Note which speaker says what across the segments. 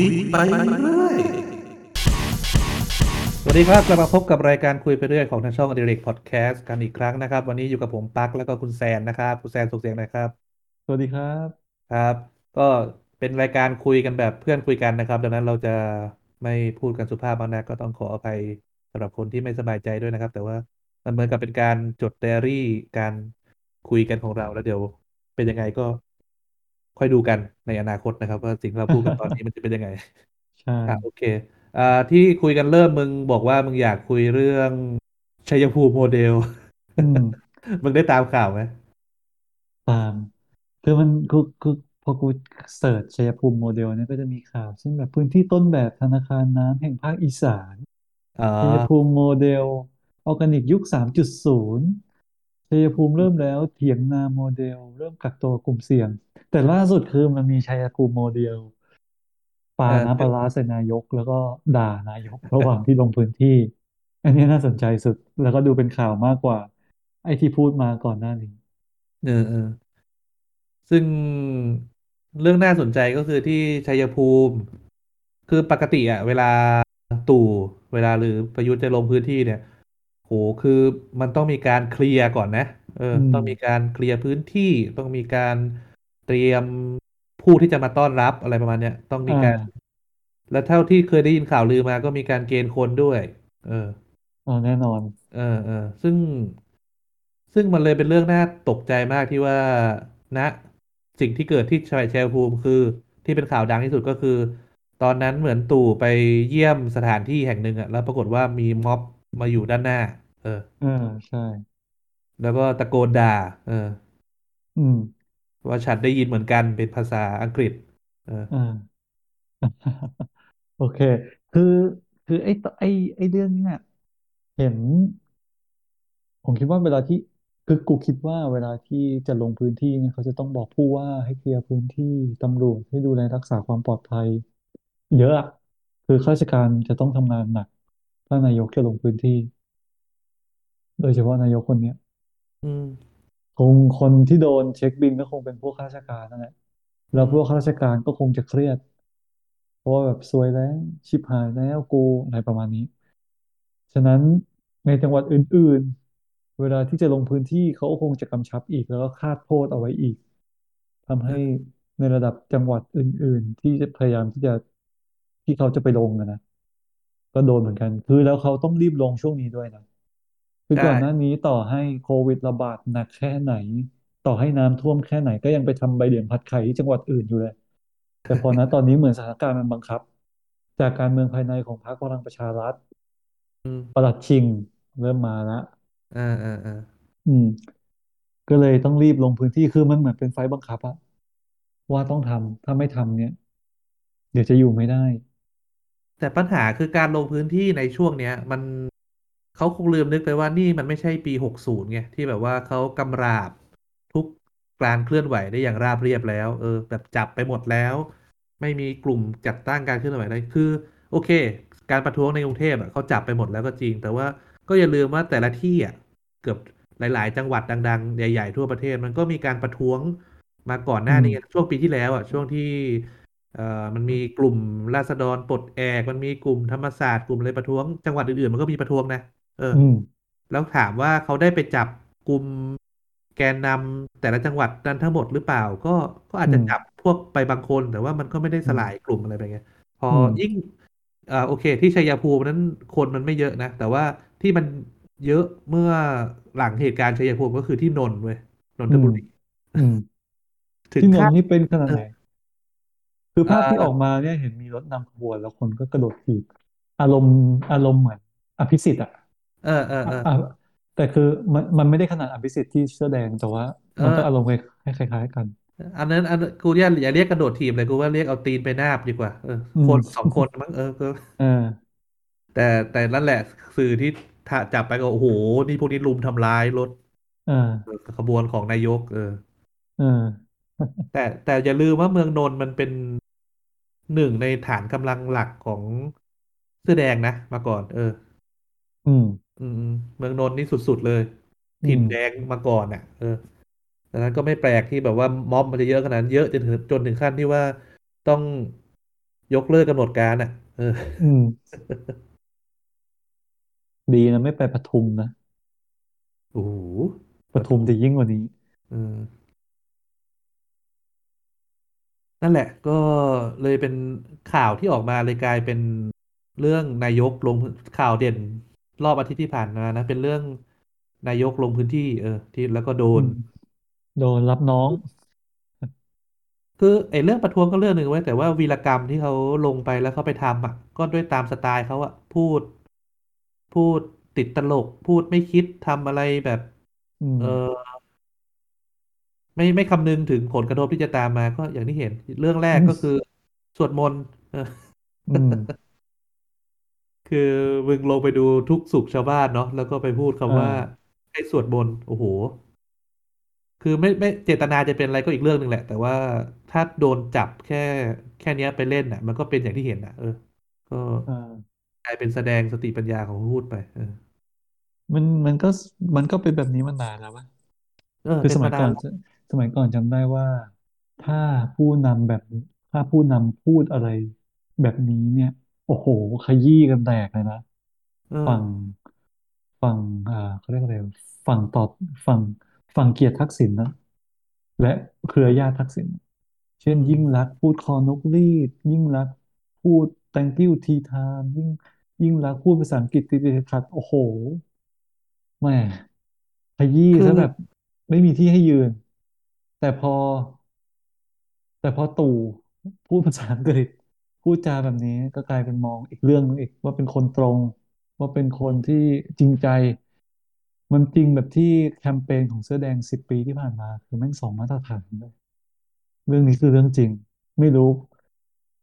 Speaker 1: ยไปเรื่อย
Speaker 2: สวัสดีครับกลับมาพบกับรายการคุยไปเรื่อยของทางช่องอดิเรกพอดแคสต์กันอีกครั้งนะครับ วันนี้อยู่กับผมปักแล้วก็คุณแซนนะครับ คุณแซนส่งเสียงหนะครับ
Speaker 3: สวัสดีครับ
Speaker 2: ครับ ก็เป็นรายการคุยกันแบบเพื่อนคุยกันนะครับ ดังนั้นเราจะไม่พูดกันสุภาพมากนักก็ต้องขออภัยสำหรับคนที่ไม่สบายใจด้วยนะครับ แต่ว่ามันเหมือนกับเป็นการจดไดอารี่การคุยกันของเราแล้วเดี๋ยวเป็นยังไงก็ ค่อยดูกันในอนาคตนะครับว่าสิ่งที่เราพูดกันตอนนี้มันจะเป็นยังไง
Speaker 3: ใช่
Speaker 2: ครับโอเคอ่าที่คุยกันเริ่มมึงบอกว่ามึงอยากคุยเรื่องชัยภูมิโมเดล
Speaker 3: อืม
Speaker 2: มึงได้ตามข่าวไหม
Speaker 3: ตาม คือมันคือคือพอกู search ชัยภูมิโมเดลเนี่ยก็จะมีข่าวเช่นแบบพื้นที่ต้นแบบธนาคารน้ำแห่งภาคอีสาน
Speaker 2: อ๋อ
Speaker 3: ชัยภูมิโมเดลออร์แกนิกยุค3.0ชัยภูมิเริ่มแล้วเถียงนาโมเดล เริ่มกักตัวกลุ่มเสี่ยง แต่ล่าสุดคือมันมีชัยภูมิโมเดลปา
Speaker 2: เออ
Speaker 3: น้ำปลาร้าใส่นายก แล้วก็ด่านายกระหว่างที่ลงพื้นที่ อันนี้น่าสนใจสุด แล้วก็ดูเป็นข่าวมากกว่า ไอ้ที่พูดมาก่อนหน้านี้
Speaker 2: เออเออซึ่งเรื่องน่าสนใจก็คือที่ชัยภูมิ คือปกติอะเวลาตู่เวลาหรือประยุทธ์จะลงพื้นที่เนี่ยโหคือมันต้องมีการเคลียร์ก่อนนะ เออ
Speaker 3: อืม
Speaker 2: ต้องมีการเคลียร์พื้นที่ต้องมีการเตรียมผู้ที่จะมาต้อนรับอะไรประมาณเนี้ยต้องมีการ
Speaker 3: อ่า
Speaker 2: แล้วเท่าที่เคยได้ยินข่าวลือมาก็มีการเกณฑ์คนด้วย เออ
Speaker 3: อ๋อแน่นอน
Speaker 2: เออเออซึ่ง ซึ่งมันเลยเป็นเรื่องน่าตกใจมากที่ว่าณสิ่งที่เกิดที่ชัยชัยภูมิคือที่เป็นข่าวดังที่สุดก็คือ ตอนนั้นเหมือนตู่ไปเยี่ยมสถานที่แห่งหนึ่งอะแล้วปรากฏว่ามีม็อบมาอยู่ด้านหน้า เออ
Speaker 3: เออใช่
Speaker 2: แล้วก็ตะโกนด่า เออ
Speaker 3: อืม
Speaker 2: ว่าฉันได้ยินเหมือนกันเป็นภาษาอังกฤษ เออ
Speaker 3: อ่าโอเค คือคือไอ้ตไอ้ไอ้เรื่องเนี้ยเห็น ผมคิดว่าเวลาที่คือกูคิดว่าเวลาที่จะลงพื้นที่เนี่ยเขาจะต้องบอกผู้ว่าให้เคลียร์พื้นที่ตำรวจให้ดูแลรักษาความปลอดภัย เยอะอะคือข้าราชการจะต้องทำงานหนัก ถ้านายกจะลงพื้นที่ โดยเฉพาะนายกคนเนี้ย
Speaker 2: อืม
Speaker 3: คงคนที่โดนเช็คบิลก็คงเป็นพวกข้าราชการนั่นแหละแล้วพวกข้าราชการก็คงจะเครียด เพราะว่าแบบซวยแล้ว ชิบหายแล้วกูอะไรประมาณนี้ ฉะนั้นในจังหวัดอื่น ๆ เวลาที่จะลงพื้นที่เขาก็คงจะกำชับอีกแล้วก็คาดโทษเอาไว้อีกทำให้ในระดับจังหวัดอื่น ๆ ที่จะพยายามที่จะที่เขาจะไปลงนะนะก็โดนเหมือนกัน คือแล้วเขาต้องรีบลงช่วงนี้ด้วยนะ คือ
Speaker 2: ใช่
Speaker 3: ก่อนหน้านี้ต่อให้โควิดระบาดหนักแค่ไหน ต่อให้น้ำท่วมแค่ไหนก็ยังไปทำใบเหลียงผัดไข่ที่จังหวัดอื่นอยู่เลย แต่พอนะตอนนี้เหมือนสถานการณ์มันบังคับ จากการเมืองภายในของพรรคพลังประชารัฐ
Speaker 2: อืม
Speaker 3: ปลัดชิงเริ่มมาแล้ว
Speaker 2: อ่าอ่าอ่า
Speaker 3: อืม ก็เลยต้องรีบลงพื้นที่คือมันเหมือนเป็นไฟล์บังคับอะว่าต้องทำถ้าไม่ทำเนี่ย เดี๋ยวจะอยู่ไม่ได้
Speaker 2: แต่ปัญหาคือการลงพื้นที่ในช่วงเนี้ย มัน เขาคงลืมนึกไปว่านี่มันไม่ใช่ปีหกศูนย์ไงที่แบบว่าเขากำราบทุกการเคลื่อนไหวได้อย่างราบเรียบแล้ว เออ แบบจับไปหมดแล้ว ไม่มีกลุ่มจัดตั้งการเคลื่อนไหวได้คือ โอเค การประท้วงในกรุงเทพอะเขาจับไปหมดแล้วก็จริง แต่ว่าก็อย่าลืมว่าแต่ละที่อะเกือบหลาย ๆ จังหวัดดัง ๆ ใหญ่ ๆ ทั่วประเทศ มันก็มีการประท้วงมาก่อนหน้านี้ช่วงปีที่แล้วอะช่วงที่เอ่อมันมีกลุ่มราษฎรปลดแอกมันมีกลุ่มธรรมศาสตร์กลุ่มอะไรประท้วงจังหวัดอื่นๆมันก็มีประท้วงนะ เออ
Speaker 3: อืม
Speaker 2: แล้วถามว่าเขาได้ไปจับกลุ่มแกนนำแต่ละจังหวัดนั้นทั้งหมดหรือเปล่า ก็ก็อาจจะ
Speaker 3: อืม
Speaker 2: จับพวกไปบางคน แต่ว่ามันก็ไม่ได้สลายกลุ่มอะไรไปไงพอ
Speaker 3: อืม
Speaker 2: ยิ่งอ่าโอเค ที่ชัยภูมินั้นคนมันไม่เยอะนะ แต่ว่าที่มันเยอะเมื่อหลังเหตุการณ์ชัยภูมิก็คือที่นนท์เว้ยนนทบุรี
Speaker 3: อืม
Speaker 2: ถึง
Speaker 3: ที่นน
Speaker 2: ขั้น
Speaker 3: ท์นี่เป็นขนาดไหน คือภาพที่
Speaker 2: เอ่อ
Speaker 3: ออกมาเนี่ยเห็นมีรถนำขบวนแล้วคนก็กระโดดถีบ อารมณ์อารมณ์เหมือนอภิสิทธิ์อะ
Speaker 2: เออเออเออ
Speaker 3: อะแต่คือมันมันไม่ได้ขนาดอภิสิทธิ์ที่เสื้อแดงแต่ว่า มันก็
Speaker 2: เออ
Speaker 3: อารมณ์คล้ายคล้ายๆกัน
Speaker 2: อันนั้นอันกูอย่าอย่าเรียกกระโดดถีบเลยกูว่าเรียกเอาตีนไปนาบดีกว่าเออ
Speaker 3: อืม
Speaker 2: คนสองคนมั้งเออก็
Speaker 3: เออ
Speaker 2: แต่แต่นั่นแหละสื่อที่ถ้าจับไปก็โอ้โหนี่พวกนี้ลุมทำร้ายรถ
Speaker 3: เออ
Speaker 2: ขบวนของนายก เออ
Speaker 3: เออ
Speaker 2: แต่แต่อย่าลืมว่าเมืองนนท์มันเป็นหนึ่งในฐานกำลังหลักของเสื้อแดงนะ มาก่อน เออ
Speaker 3: อืม
Speaker 2: อืมอืมเมืองนนท์นี่สุดๆเลย
Speaker 3: อื
Speaker 2: ถิ่น
Speaker 3: ม
Speaker 2: แดงมาก่อนอะ เออดังนั้นก็ไม่แปลกที่แบบว่าม็อบมันจะเยอะขนาดนั้นเยอะจนถึงจนถึงขั้นที่ว่าต้องยกเลิกกำหนดการอะ เออ
Speaker 3: อืมดีนะไม่ไปปทุมนะ
Speaker 2: โอ้โห
Speaker 3: ปทุมจะ
Speaker 2: ปทุม
Speaker 3: ยิ่งกว่านี้
Speaker 2: เออนั่นแหละ ก็เลยเป็นข่าวที่ออกมาเลยกลายเป็นเรื่องนายกลงข่าวเด่น รอบอาทิตย์ที่ผ่านมานะ เป็นเรื่องนายกลงพื้นที่ เออ ที่แล้วก็โดน
Speaker 3: อืมโดนรับน้อง
Speaker 2: คือไอ้เรื่องประท้วงก็เรื่องหนึ่งไว้ยแต่ว่าวีรกรรมที่เขาลงไปแล้วเขาไปทำอะ ก็ด้วยตามสไตล์เขาอะ พูด พูดติดตลก พูดไม่คิดทำอะไรแบบ
Speaker 3: อืม
Speaker 2: เออไม่ไม่คำนึงถึงผลกระทบที่จะตามมาก็อย่างที่เห็น เรื่องแร
Speaker 3: อืม
Speaker 2: กก็คือ สวดมนต์เออ
Speaker 3: อืม
Speaker 2: คือมึงลงไปดูทุกข์สุขชาวบ้านเนาะแล้วก็ไปพูด
Speaker 3: อ่
Speaker 2: คำว่าาให้สวดมนต์โอ้โห คือไม่ไม่เจตนาจะเป็นอะไรก็อีกเรื่องหนึ่งแหละ แต่ว่าถ้าโดนจับแค่แค่เนี้ยไปเล่นอะ มันก็เป็นอย่างที่เห็นอะ เออ ก็
Speaker 3: อ่า
Speaker 2: กลายเป็นแสดงสติปัญญาของพูดไป เออ
Speaker 3: มันมันก็มันก็เป็นแบบนี้มานานแล้ววะ
Speaker 2: เออ
Speaker 3: คือ
Speaker 2: เป็น
Speaker 3: สมัยก่อน
Speaker 2: มานานแล้ว
Speaker 3: สมัยก่อนจำได้ว่า ถ้าผู้นำแบบถ้าผู้นำพูดอะไรแบบนี้เนี่ย โอ้โหขยี้กันแตกเลยนะ
Speaker 2: เออ
Speaker 3: ฝั่งฝั่งอ่าเขาเรียกอะไรฝั่งต่อฝั่งฝั่งเกียรติทักษิณนะ และเครือญาติทักษิณเช่
Speaker 2: อืม
Speaker 3: นยิ่งลักษณ์พูดคอนกรีตยิ่งลักษณ์พูด thank you tea time ยิ่ง ยิ่งลักษณ์พูดภาษาอังกฤษติดๆขัดๆโอ้โหแม่ขยี้
Speaker 2: คือ
Speaker 3: ซะแบบไม่มีที่ให้ยืน แต่พอ แต่พอตู่พูดภาษาอังกฤษ พูดจาแบบนี้ก็กลายเป็นมองอีกเรื่องนึงอีกว่าเป็นคนตรง ว่าเป็นคนที่จริงใจ มันจริงแบบที่แคมเปญของเสื้อแดงสิบปีที่ผ่านมา คือแม่งสองมาตรฐานเลยเรื่องนี้คือเรื่องจริง ไม่รู้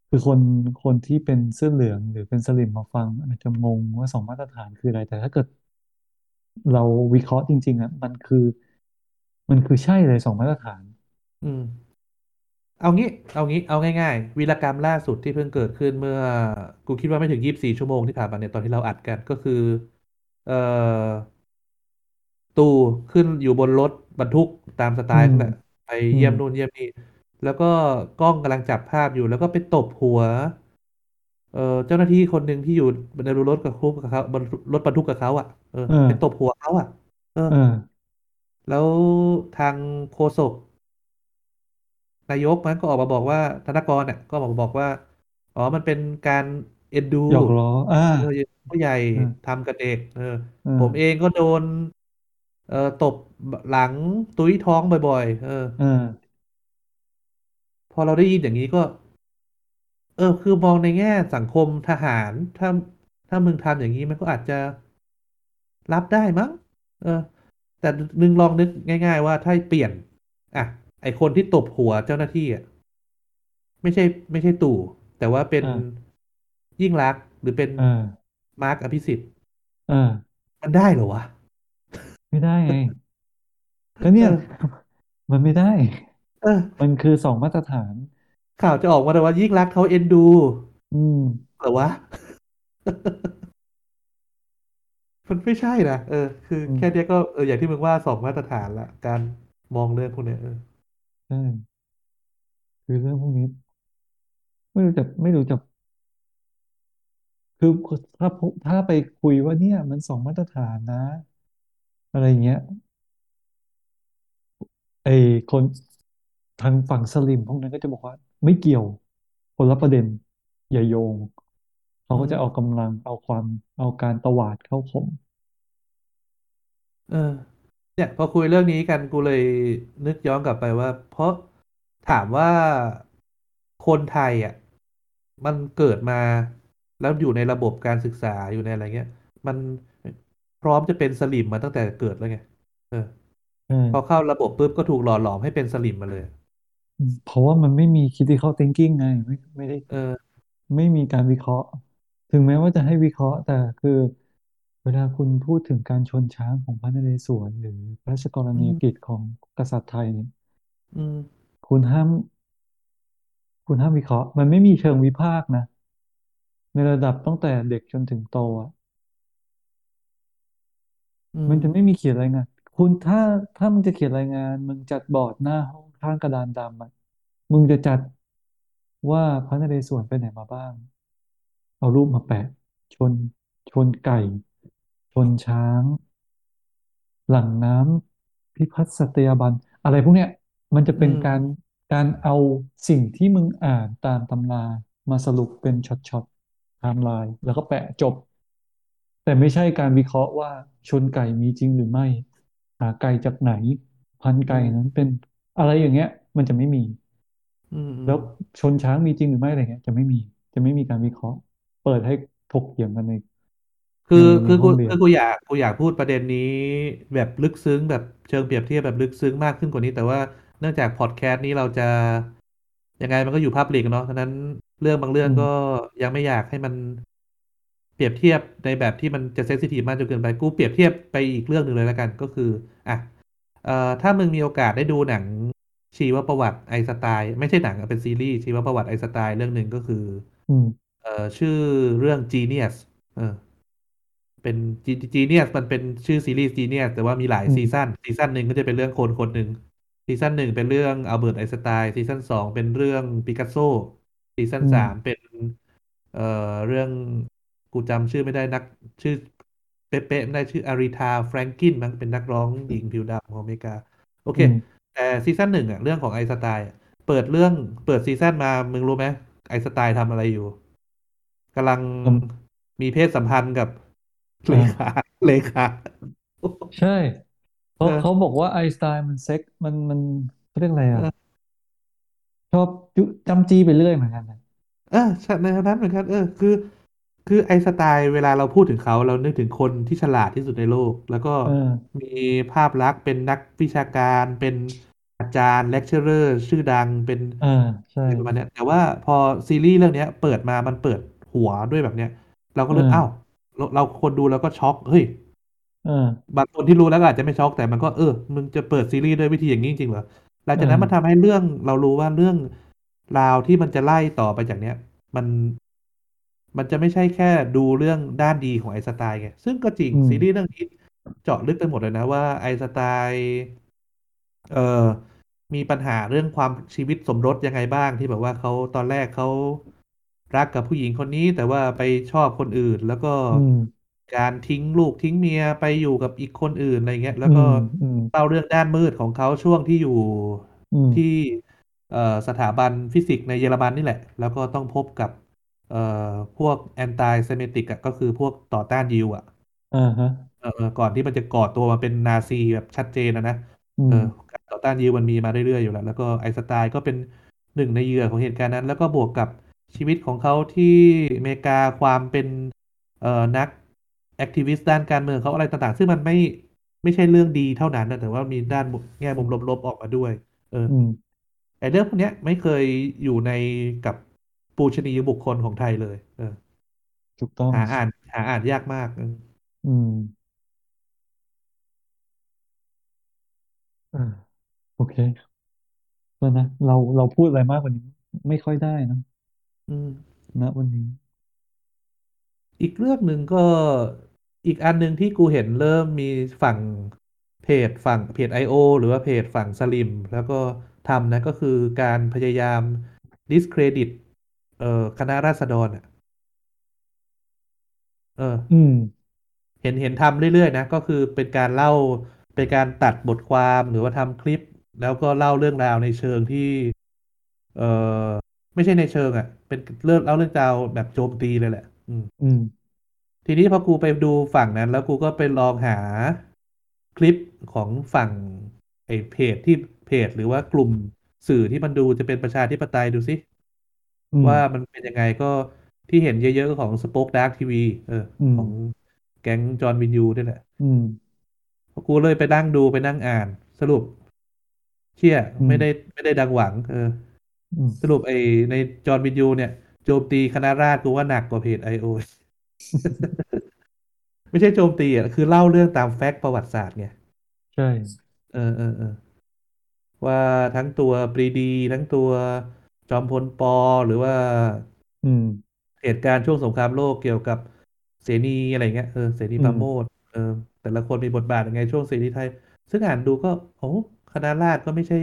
Speaker 3: คือคนคนที่เป็นเสื้อเหลืองหรือเป็นสลิมมาฟัง อาจจะงงว่าสองมาตรฐานคืออะไร แต่ถ้าเกิด เราวิเคราะห์จริง ๆอะมันคือ มันคือใช่เลยสองมาตรฐาน
Speaker 2: อืม เอางี้ เอางี้ เอาง่ายๆ วีรกรรมล่าสุดที่เพิ่งเกิดขึ้นเมื่อ กูคิดว่าไม่ถึงยี่สิบสี่ชั่วโมงที่ผ่านมาเนี่ยตอนที่เราอัดกันก็คือ เอ่อ ตู่ขึ้นอยู่บนรถบรรทุกตามสไต
Speaker 3: อืม
Speaker 2: ล์เขาแหละไป
Speaker 3: อืม
Speaker 2: เยี่ยมนู่นเยี่ยมนี่แล้วก็กล้องกำลังจับภาพอยู่แล้วก็ไปตบหัว เอ่อเจ้าหน้าที่คนหนึ่งที่อยู่ในรถกับคุกกับเขาบนรถบรรทุกกับเขาอะเออ
Speaker 3: เอ
Speaker 2: ไปตบ
Speaker 3: อ
Speaker 2: หัวเขาอะเออ
Speaker 3: เออ
Speaker 2: แล้วทางโฆษก นายกมันก็ออกมาบอกว่าธนกรเนี่ยก็ออกมาบอกว่า อ๋อมันเป็นการเอ็นดู
Speaker 3: หยอกล้ออ่า
Speaker 2: เออผู้ใหญ่
Speaker 3: เออ
Speaker 2: ทำกับเด็กเออ
Speaker 3: เอ
Speaker 2: ผมเอง
Speaker 3: อ
Speaker 2: ก็โดน เอ่อตบหลังตุ้ยท้องบ่อยๆเออ
Speaker 3: เออ
Speaker 2: พอเราได้ยินอย่างนี้ก็ เออ คือมองในแง่สังคมทหาร ถ้าถ้ามึงทำอย่างนี้มันก็อาจจะรับได้มั้ง เออ แต่นึงลองนึกง่าย ๆ ว่าถ้าเปลี่ยน อะ ไอคนที่ตบหัวเจ้าหน้าที่อะไม่ใช่ ไม่ใช่ตู่ แต่ว่าเป็น
Speaker 3: อ่า
Speaker 2: ยิ่งลักษณ์หรือเป็น
Speaker 3: อ่า
Speaker 2: มาร์คอภิสิทธิ์
Speaker 3: อ่า
Speaker 2: มันได้เหรอวะ
Speaker 3: ไม่ได้ไงก็เนี่ย
Speaker 2: เออ
Speaker 3: มันไม่ได้
Speaker 2: เออ
Speaker 3: มันคือสองมาตรฐาน
Speaker 2: ข่าวจะออกมาแต่ว่ายิ่งลักษณ์เขาเอ็นดู
Speaker 3: อืม
Speaker 2: เหรอวะมันไม่ใช่นะเออ คือ
Speaker 3: อืม
Speaker 2: แค่เนี้ยก็เอออย่างที่มึงว่าสองมาตรฐานละการมองเรื่องพวกเนี้ยเออ
Speaker 3: ใช่ คือเรื่องพวกนี้ ไม่รู้จะไม่รู้จะคือถ้าถ้าไปคุยว่าเนี่ย มันสองมาตรฐานนะ อะไรเงี้ยไอ้คนทางฝั่งสลิมพวกนั้นก็จะบอกว่า ไม่เกี่ยวคนละประเด็น อย่าโยง เขา
Speaker 2: อื
Speaker 3: ก็จะเอา
Speaker 2: ม
Speaker 3: กำลังเอาความเอาการตวาดเข้าข่ม
Speaker 2: เออ เนี่ยพอคุยเรื่องนี้กันกูเลยนึกย้อนกลับไปว่า เพราะถามว่าคนไทยอะ มันเกิดมาแล้วอยู่ในระบบการศึกษาอยู่ในอะไรเงี้ย มันพร้อมจะเป็นสลิมมาตั้งแต่เกิดแล้วไงเออ
Speaker 3: เออ
Speaker 2: พอเข้าระบบปุ๊บก็ถูกหล่อหลอมให้เป็นสลิมมาเลย
Speaker 3: อืมเพราะว่ามันไม่มี critical thinking ไงไม่ไม่ได้
Speaker 2: เออ
Speaker 3: ไม่มีการวิเคราะห์ ถึงแม้ว่าจะให้วิเคราะห์แต่คือ เวลาคุณพูดถึงการชนช้างของพระนเรศวรหรือพระราชกรณียกิจ
Speaker 2: อืม
Speaker 3: ของกษัตริย์ไทยเนี่ย
Speaker 2: อืม
Speaker 3: คุณห้าม คุณห้ามวิเคราะห์มันไม่มีเชิงวิพากษ์นะ ในระดับตั้งแต่เด็กจนถึงโตอะ
Speaker 2: อืม
Speaker 3: มันจะไม่มีเขียนรายงาน คุณถ้าถ้ามึงจะเขียนรายงาน มึงจัดบอร์ดหน้าห้องข้างกระดานดำอะมึงจะจัดว่าพระนเรศวรไปไหนมาบ้าง เอารูปมาแปะ ชนชนไก่ ชนช้าง หลั่งน้ำพิพัฒน์สัตยาบัน อะไรพวกเนี้ยมันจะ
Speaker 2: อื
Speaker 3: เป็นการ
Speaker 2: ม
Speaker 3: การเอาสิ่งที่มึงอ่านตามตำรามาสรุปเป็นช็อตๆไทม์ไลน์แล้วก็แปะจบ แต่ไม่ใช่การวิเคราะห์ว่าชนไก่มีจริงหรือไม่ หาไก่จากไหน พันธุ์ไก่
Speaker 2: อืม
Speaker 3: นั้นเป็นอะไรอย่างเงี้ย มันจะไม่มี
Speaker 2: อืมอืม
Speaker 3: แล้วชนช้างมีจริงหรือไม่อะไรเงี้ย จะไม่มี จะไม่มีการวิเคราะห์ เปิดให้ถกเถียงกันใน
Speaker 2: คือ
Speaker 3: ในใน
Speaker 2: คือกู
Speaker 3: ห้องเรียน
Speaker 2: คือกูอยากกูอยากพูดประเด็นนี้แบบลึกซึ้งแบบเชิงเปรียบเทียบแบบลึกซึ้งมากขึ้นกว่านี้ แต่ว่าเนื่องจากพอดแคสต์นี้เราจะยังไงมันก็อยู่ public เนาะฉะนั้นเรื่องบางเรื่องก็
Speaker 3: อืม
Speaker 2: ยังไม่อยากให้มันเปรียบเทียบในแบบที่มันจะ sensitive มากจนเกินไปกูเปรียบเทียบไปอีกเรื่องหนึ่งเลยแล้วกันก็คืออะเอ่อถ้ามึงมีโอกาสได้ดูหนังชีวประวัติไอน์สไตน์ไม่ใช่หนังอะเป็นซีรีส์ชีวประวัติไอน์สไตน์เรื่องหนึ่งก็คือ
Speaker 3: อืม
Speaker 2: เอ่อชื่อเรื่อง Genius เออ เป็น Genius มันเป็นชื่อซีรีส์ Genius แต่ว่ามีหลาย
Speaker 3: อืม
Speaker 2: ซีซั่นซีซั่นหนึ่งก็จะเป็นเรื่องคนคนหนึ่งซีซั่นหนึ่งเป็นเรื่องอัลเบิร์ตไอน์สไตน์ซีซั่นสองเป็นเรื่องปิกัสโซซีซั่น
Speaker 3: อืม
Speaker 2: สามเป็น เอ่อเรื่องกูจำชื่อไม่ได้นักชื่อเป๊ะๆไม่ได้ชื่ออารีธาแฟรงคลินมันเป็นนักร้องหญิงผิวดำของอเมริกา โอเค
Speaker 3: อืม
Speaker 2: แต่ซีซั่นหนึ่งอะเรื่องของไอน์สไตน์อะเปิดเรื่องเปิดซีซั่นมามึงรู้ไหมไอน์สไตน์ทำอะไรอยู่กำลัง
Speaker 3: อืม
Speaker 2: มีเพศสัมพันธ์กับ เลขา
Speaker 3: อ่า
Speaker 2: เลขา
Speaker 3: ใช่เขาเขา
Speaker 2: เออ
Speaker 3: บอกว่าไอน์สไตน์มันเซ็กมันมันเขาเรียกอะไรอะ
Speaker 2: เออ
Speaker 3: ชอบจุจำจี้ไปเรื่อยเหมือนกันนะ
Speaker 2: เออใช่ในนั้นเหมือนกันเออคือ คือไอน์สไตน์เวลาเราพูดถึงเขาเรานึกถึงคนที่ฉลาดที่สุดในโลก แล้วก็
Speaker 3: เออ
Speaker 2: มีภาพลักษณ์เป็นนักวิชาการเป็นอาจารย์ lecturer ชื่อดังเป็น
Speaker 3: อ่าใช่
Speaker 2: อะไรประมาณเนี้ยแต่ว่าพอซีรีส์เรื่องเนี้ยเปิดมามันเปิดหัวด้วยแบบเนี้ย เราก็
Speaker 3: เอ
Speaker 2: เลยอ้าว
Speaker 3: อ
Speaker 2: เราเราคนดูแล้วก็ช็อกเฮ้ย
Speaker 3: เออ
Speaker 2: บางคนที่รู้แล้วก็อาจจะไม่ช็อกแต่มันก็เออมึงจะเปิดซีรีส์ด้วยวิธีอย่างนี้จริงๆเหรอหลัง
Speaker 3: เอ
Speaker 2: จากนั้นมัน
Speaker 3: อ
Speaker 2: ทำให้เรื่องเรารู้ว่าเรื่องราวที่มันจะไล่ต่อไปจากเนี้ย มันมันจะไม่ใช่แค่ดูเรื่องด้านดีของไอน์สไตน์ไงซึ่งก็จริง
Speaker 3: อืม
Speaker 2: ซีรีส์เรื่องนี้เจาะลึกไปหมดเลยนะว่าไอน์สไตน์เอ่อมีปัญหาเรื่องความชีวิตสมรสยังไงบ้างที่แบบว่าเขาตอนแรกเขา รักกับผู้หญิงคนนี้แต่ว่าไปชอบคนอื่น แล้วก็
Speaker 3: อืม
Speaker 2: การทิ้งลูกทิ้งเมียไปอยู่กับอีกคนอื่นอะไรเงี้ย แล้วก็
Speaker 3: อืมอืม
Speaker 2: เล่าเรื่องด้านมืดของเขาช่วงที่อยู่
Speaker 3: อืม
Speaker 2: ที่ เอ่อ สถาบันฟิสิกส์ในเยอรมันนี่แหละ แล้วก็ต้องพบกับ เอ่อ พวก anti-Semitic อะก็คือพวกต่อต้านยิวอะ
Speaker 3: อ่าฮะ
Speaker 2: เออเออ ก่อนที่มันจะก่อตัวมาเป็นนาซีแบบชัดเจนนะนะเออ
Speaker 3: อืม
Speaker 2: การต่อต้านยิวมันมีมาเรื่อยๆอยู่แล้ว แล้วก็ไอน์สไตน์ก็เป็นหนึ่งในเหยื่อของเหตุการณ์นั้น แล้วก็บวกกับ ชีวิตของเขาที่อเมริกาความเป็นเอ่อนัก activist ด้านการเมืองเขาอะไรต่างๆ ซึ่งมันไม่ไม่ใช่เรื่องดีเท่านั้นนะแต่ว่ามีด้านแง่มุมลบๆออกมาด้วย เออ
Speaker 3: อืม
Speaker 2: ไอเรื่องพวกเนี้ยไม่เคยอยู่ในกับปูชนียบุคคลของไทยเลย เออ
Speaker 3: ถูกต้อง
Speaker 2: หาอ่านหาอ่านยากมากเออ
Speaker 3: อืมอ่าโอเคแล้วนะเราเราพูดอะไรมากกว่านี้ไม่ค่อยได้นะ
Speaker 2: อืม
Speaker 3: ณวันนี้
Speaker 2: อีกเรื่องหนึ่งก็อีกอันหนึ่งที่กูเห็นเริ่มมีฝั่งเพจฝั่งเพจ I.O. หรือว่าเพจฝั่งสลิม แล้วก็ทำนะก็คือการพยายาม discredit เอ่อคณะราษฎรอะ เออ
Speaker 3: อืม
Speaker 2: เห็นเห็นทำเรื่อยๆนะ ก็คือเป็นการเล่าเป็นการตัดบทความหรือว่าทำคลิป แล้วก็เล่าเรื่องราวในเชิงที่ เออ ไม่ใช่ในเชิงอะ เป็นเรื่องเล่าเรื่องราวแบบโจมตีเลยแหละ อืม
Speaker 3: อืม
Speaker 2: ทีนี้พอกูไปดูฝั่งนั้น แล้วกูก็ไปลองหาคลิปของฝั่งไอ้เพจที่เพจ หรือว่ากลุ่มสื่อที่มันดูจะเป็นประชาธิปไตยดูสิ
Speaker 3: อืม
Speaker 2: ว่ามันเป็นยังไงก็ที่เห็นเยอะๆก็ของ Spoke Dark TV เออ
Speaker 3: อืม
Speaker 2: ของแก๊งจอห์นวินยูนี่แหละ
Speaker 3: อืม
Speaker 2: พอกูเลยไปนั่งดูไปนั่งอ่าน สรุป เชี่ย
Speaker 3: อืม
Speaker 2: ไม่ได้ไม่ได้ดังหวัง เออ
Speaker 3: อืม
Speaker 2: สรุปไอ้ในจอห์นวิญญูเนี่ย โจมตีคณะราษฎรกูว่าหนักกว่าเพจ IO ไม่ใช่โจมตีอะคือเล่าเรื่องตาม fact ประวัติศาสตร์ไง
Speaker 3: ใช่
Speaker 2: เออเออเออว่าทั้งตัวปรีดี ทั้งตัวจอมพล ป.หรือว่า
Speaker 3: อืม
Speaker 2: เหตุการณ์ช่วงสงครามโลกเกี่ยวกับเสนีอะไรเงี้ยเออเสนี
Speaker 3: อืม
Speaker 2: ปราโมชเออ แต่ละคนมีบทบาทยังไงช่วงเสรีไทย ซึ่งอ่านดูก็ โอ้คณะราษฎรก็ไม่ใช่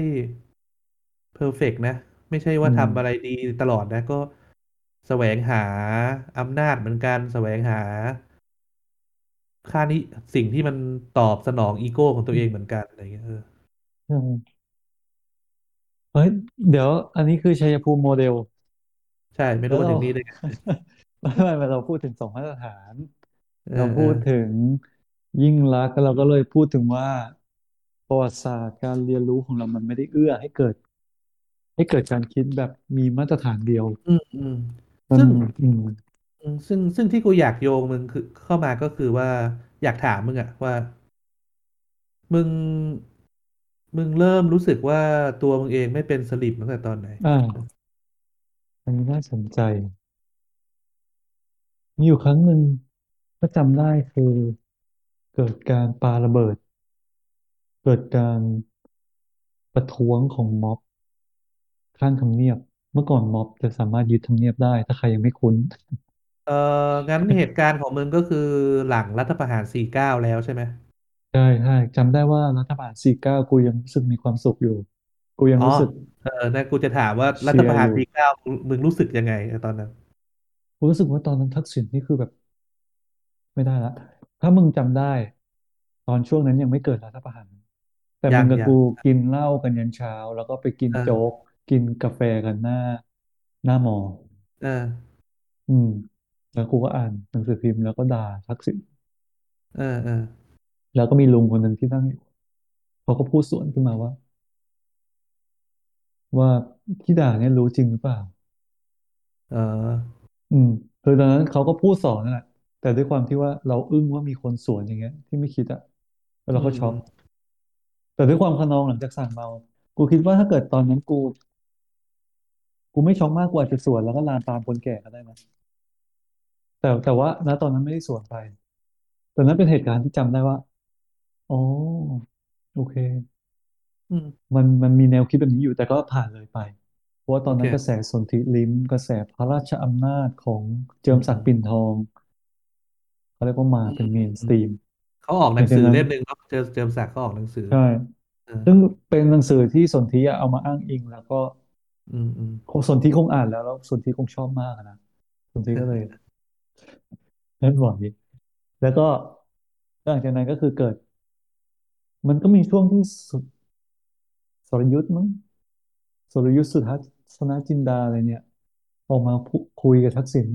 Speaker 2: perfect นะ ไม่ใช่
Speaker 3: อืม
Speaker 2: ว่าทำอะไรดีตลอดนะ ก็แสวงหาอำนาจเหมือนกัน แสวงหา ค่านิยมสิ่งที่มันตอบสนองอีโก้ของตัวเองเหมือนกัน อะไรเงี้ย เออ
Speaker 3: ใช่เฮ้ย เดี๋ยว อันนี้คือชัยภูมิโมเดล
Speaker 2: ใช่ ไม่
Speaker 3: แล้วเรา
Speaker 2: รู้มาถึงนี่ได้ไง
Speaker 3: ไม่ไม่เราพูดถึงสองมาตรฐาน
Speaker 2: เออ
Speaker 3: เรา
Speaker 2: เออ
Speaker 3: พูดถึงยิ่งลักษณ์เราก็เลยพูดถึงว่าประวัติศาสตร์การเรียนรู้ของเรามันไม่ได้เอื้อให้เกิด ให้เกิดการคิดแบบมีมาตรฐานเดียว
Speaker 2: อืมอืม
Speaker 3: มัน
Speaker 2: ซึ่ง
Speaker 3: อืม
Speaker 2: อืมซึ่งซึ่งที่กูอยากโยงมึงคือเข้ามาก็คือว่าอยากถามมึงอะว่า มึง มึงเริ่มรู้สึกว่าตัวมึงเองไม่เป็นสลิมตั้งแต่ตอนไหน
Speaker 3: อ่าอันนี้น่าสนใจ มีอยู่ครั้งหนึ่งก็จำได้คือ เกิดการปาระเบิด เกิดการประท้วงของม็อบ ข้างทำเนียบ เมื่อก่อนม็อบจะสามารถยึดทำเนียบได้ ถ้าใครยังไม่คุ้น
Speaker 2: เอองั้นเหตุการณ์ของมึงก็คือหลังรัฐประหารสี่เก้าแล้วใช่ไหม
Speaker 3: ใช่ใช่จำได้ว่ารัฐบาลสี่เก้ากูยังรู้สึกมีความสุขอยู่ กูยัง
Speaker 2: อ๋อ
Speaker 3: รู้สึก
Speaker 2: เออนั่นกูจะถามว่ารัฐประ
Speaker 3: เชียร์อยู่
Speaker 2: หารสี่เก้ามึงรู้สึกยังไงตอนนั้น
Speaker 3: กูรู้สึกว่าตอนนั้นทักษิณนี่คือแบบไม่ได้ละ ถ้ามึงจำได้ ตอนช่วงนั้นยังไม่เกิดรัฐประหาร แต่มึงกับกู
Speaker 2: ยังยัง
Speaker 3: กินเหล้ากันยันเช้า แล้วก็ไปกินโจ๊ก
Speaker 2: เออ
Speaker 3: กิ นกาแฟกันหน้า หน้ามอ
Speaker 2: เออ
Speaker 3: อืม แล้วกูก็อ่านหนังสือพิมพ์แล้วก็ด่าทักษิณ
Speaker 2: เออเออ
Speaker 3: แล้วก็มีลุงคนหนึ่งที่นั่งอยู่เขาก็พูดสวนขึ้นมาว่า ว่าที่ด่าเนี่ยรู้จริงหรือเปล่า
Speaker 2: เออ
Speaker 3: อืมคือตอนนั้นเขาก็พูดสอนนั่นแหละแต่ด้วยความที่ว่าเราอึ้งว่ามีคนสวนอย่างเงี้ย ที่ไม่คิดอะแล้ว
Speaker 2: อื
Speaker 3: เราก็ช็อก
Speaker 2: มอืม
Speaker 3: แต่ด้วยความคะนองหลังจากสั่งเมา กูคิดว่าถ้าเกิดตอนนั้นกู กูไม่ช็อกมากกว่าจจะสวนแล้วก็ลามตามคนแก่ก็ได้นะแต่แต่ว่าณตอนนั้นไม่ได้สวนไปแต่นั้นเป็นเหตุการณ์ที่จำได้ว่าอ๋อโอเค
Speaker 2: อืม
Speaker 3: มันมันมีแนวคิดแบบนี้อยู่แต่ก็ผ่านเลยไป เพราะว่าต
Speaker 2: โอเค
Speaker 3: อนนั้นกระแสสนธิลิ้ม กระแสพระราชอำนาจของเจิ
Speaker 2: อืมอืม
Speaker 3: มศักดิ์ปิ่นทองเขาเรียกว่ามา
Speaker 2: อืม
Speaker 3: เป็นเม
Speaker 2: อืมอืม
Speaker 3: นสตรีม
Speaker 2: เขาออกหนังสือ
Speaker 3: หลังจากนั้น
Speaker 2: เล่มหนึ่งเนาะเจอเจอศักดิ์เขาออกหนังสือ
Speaker 3: ใช่
Speaker 2: เออ
Speaker 3: ซึ่งเป็นหนังสือที่สนธิอะเอามาอ้างอิง แล้วก็
Speaker 2: อืมอืม
Speaker 3: คงสนธิคงอ่านแล้วแล้วสนธิคงชอบมากอะนะสนธิก็เลยเล่นบ่อยแล้วก็หลังจากนั้นก็คือเกิด มันก็มีช่วงที่สุดสรยุทธ์มั้งสรยุทธ์สุทัศนจินดาอะไรเนี่ย ออกมาพูคุยกับทักษิณ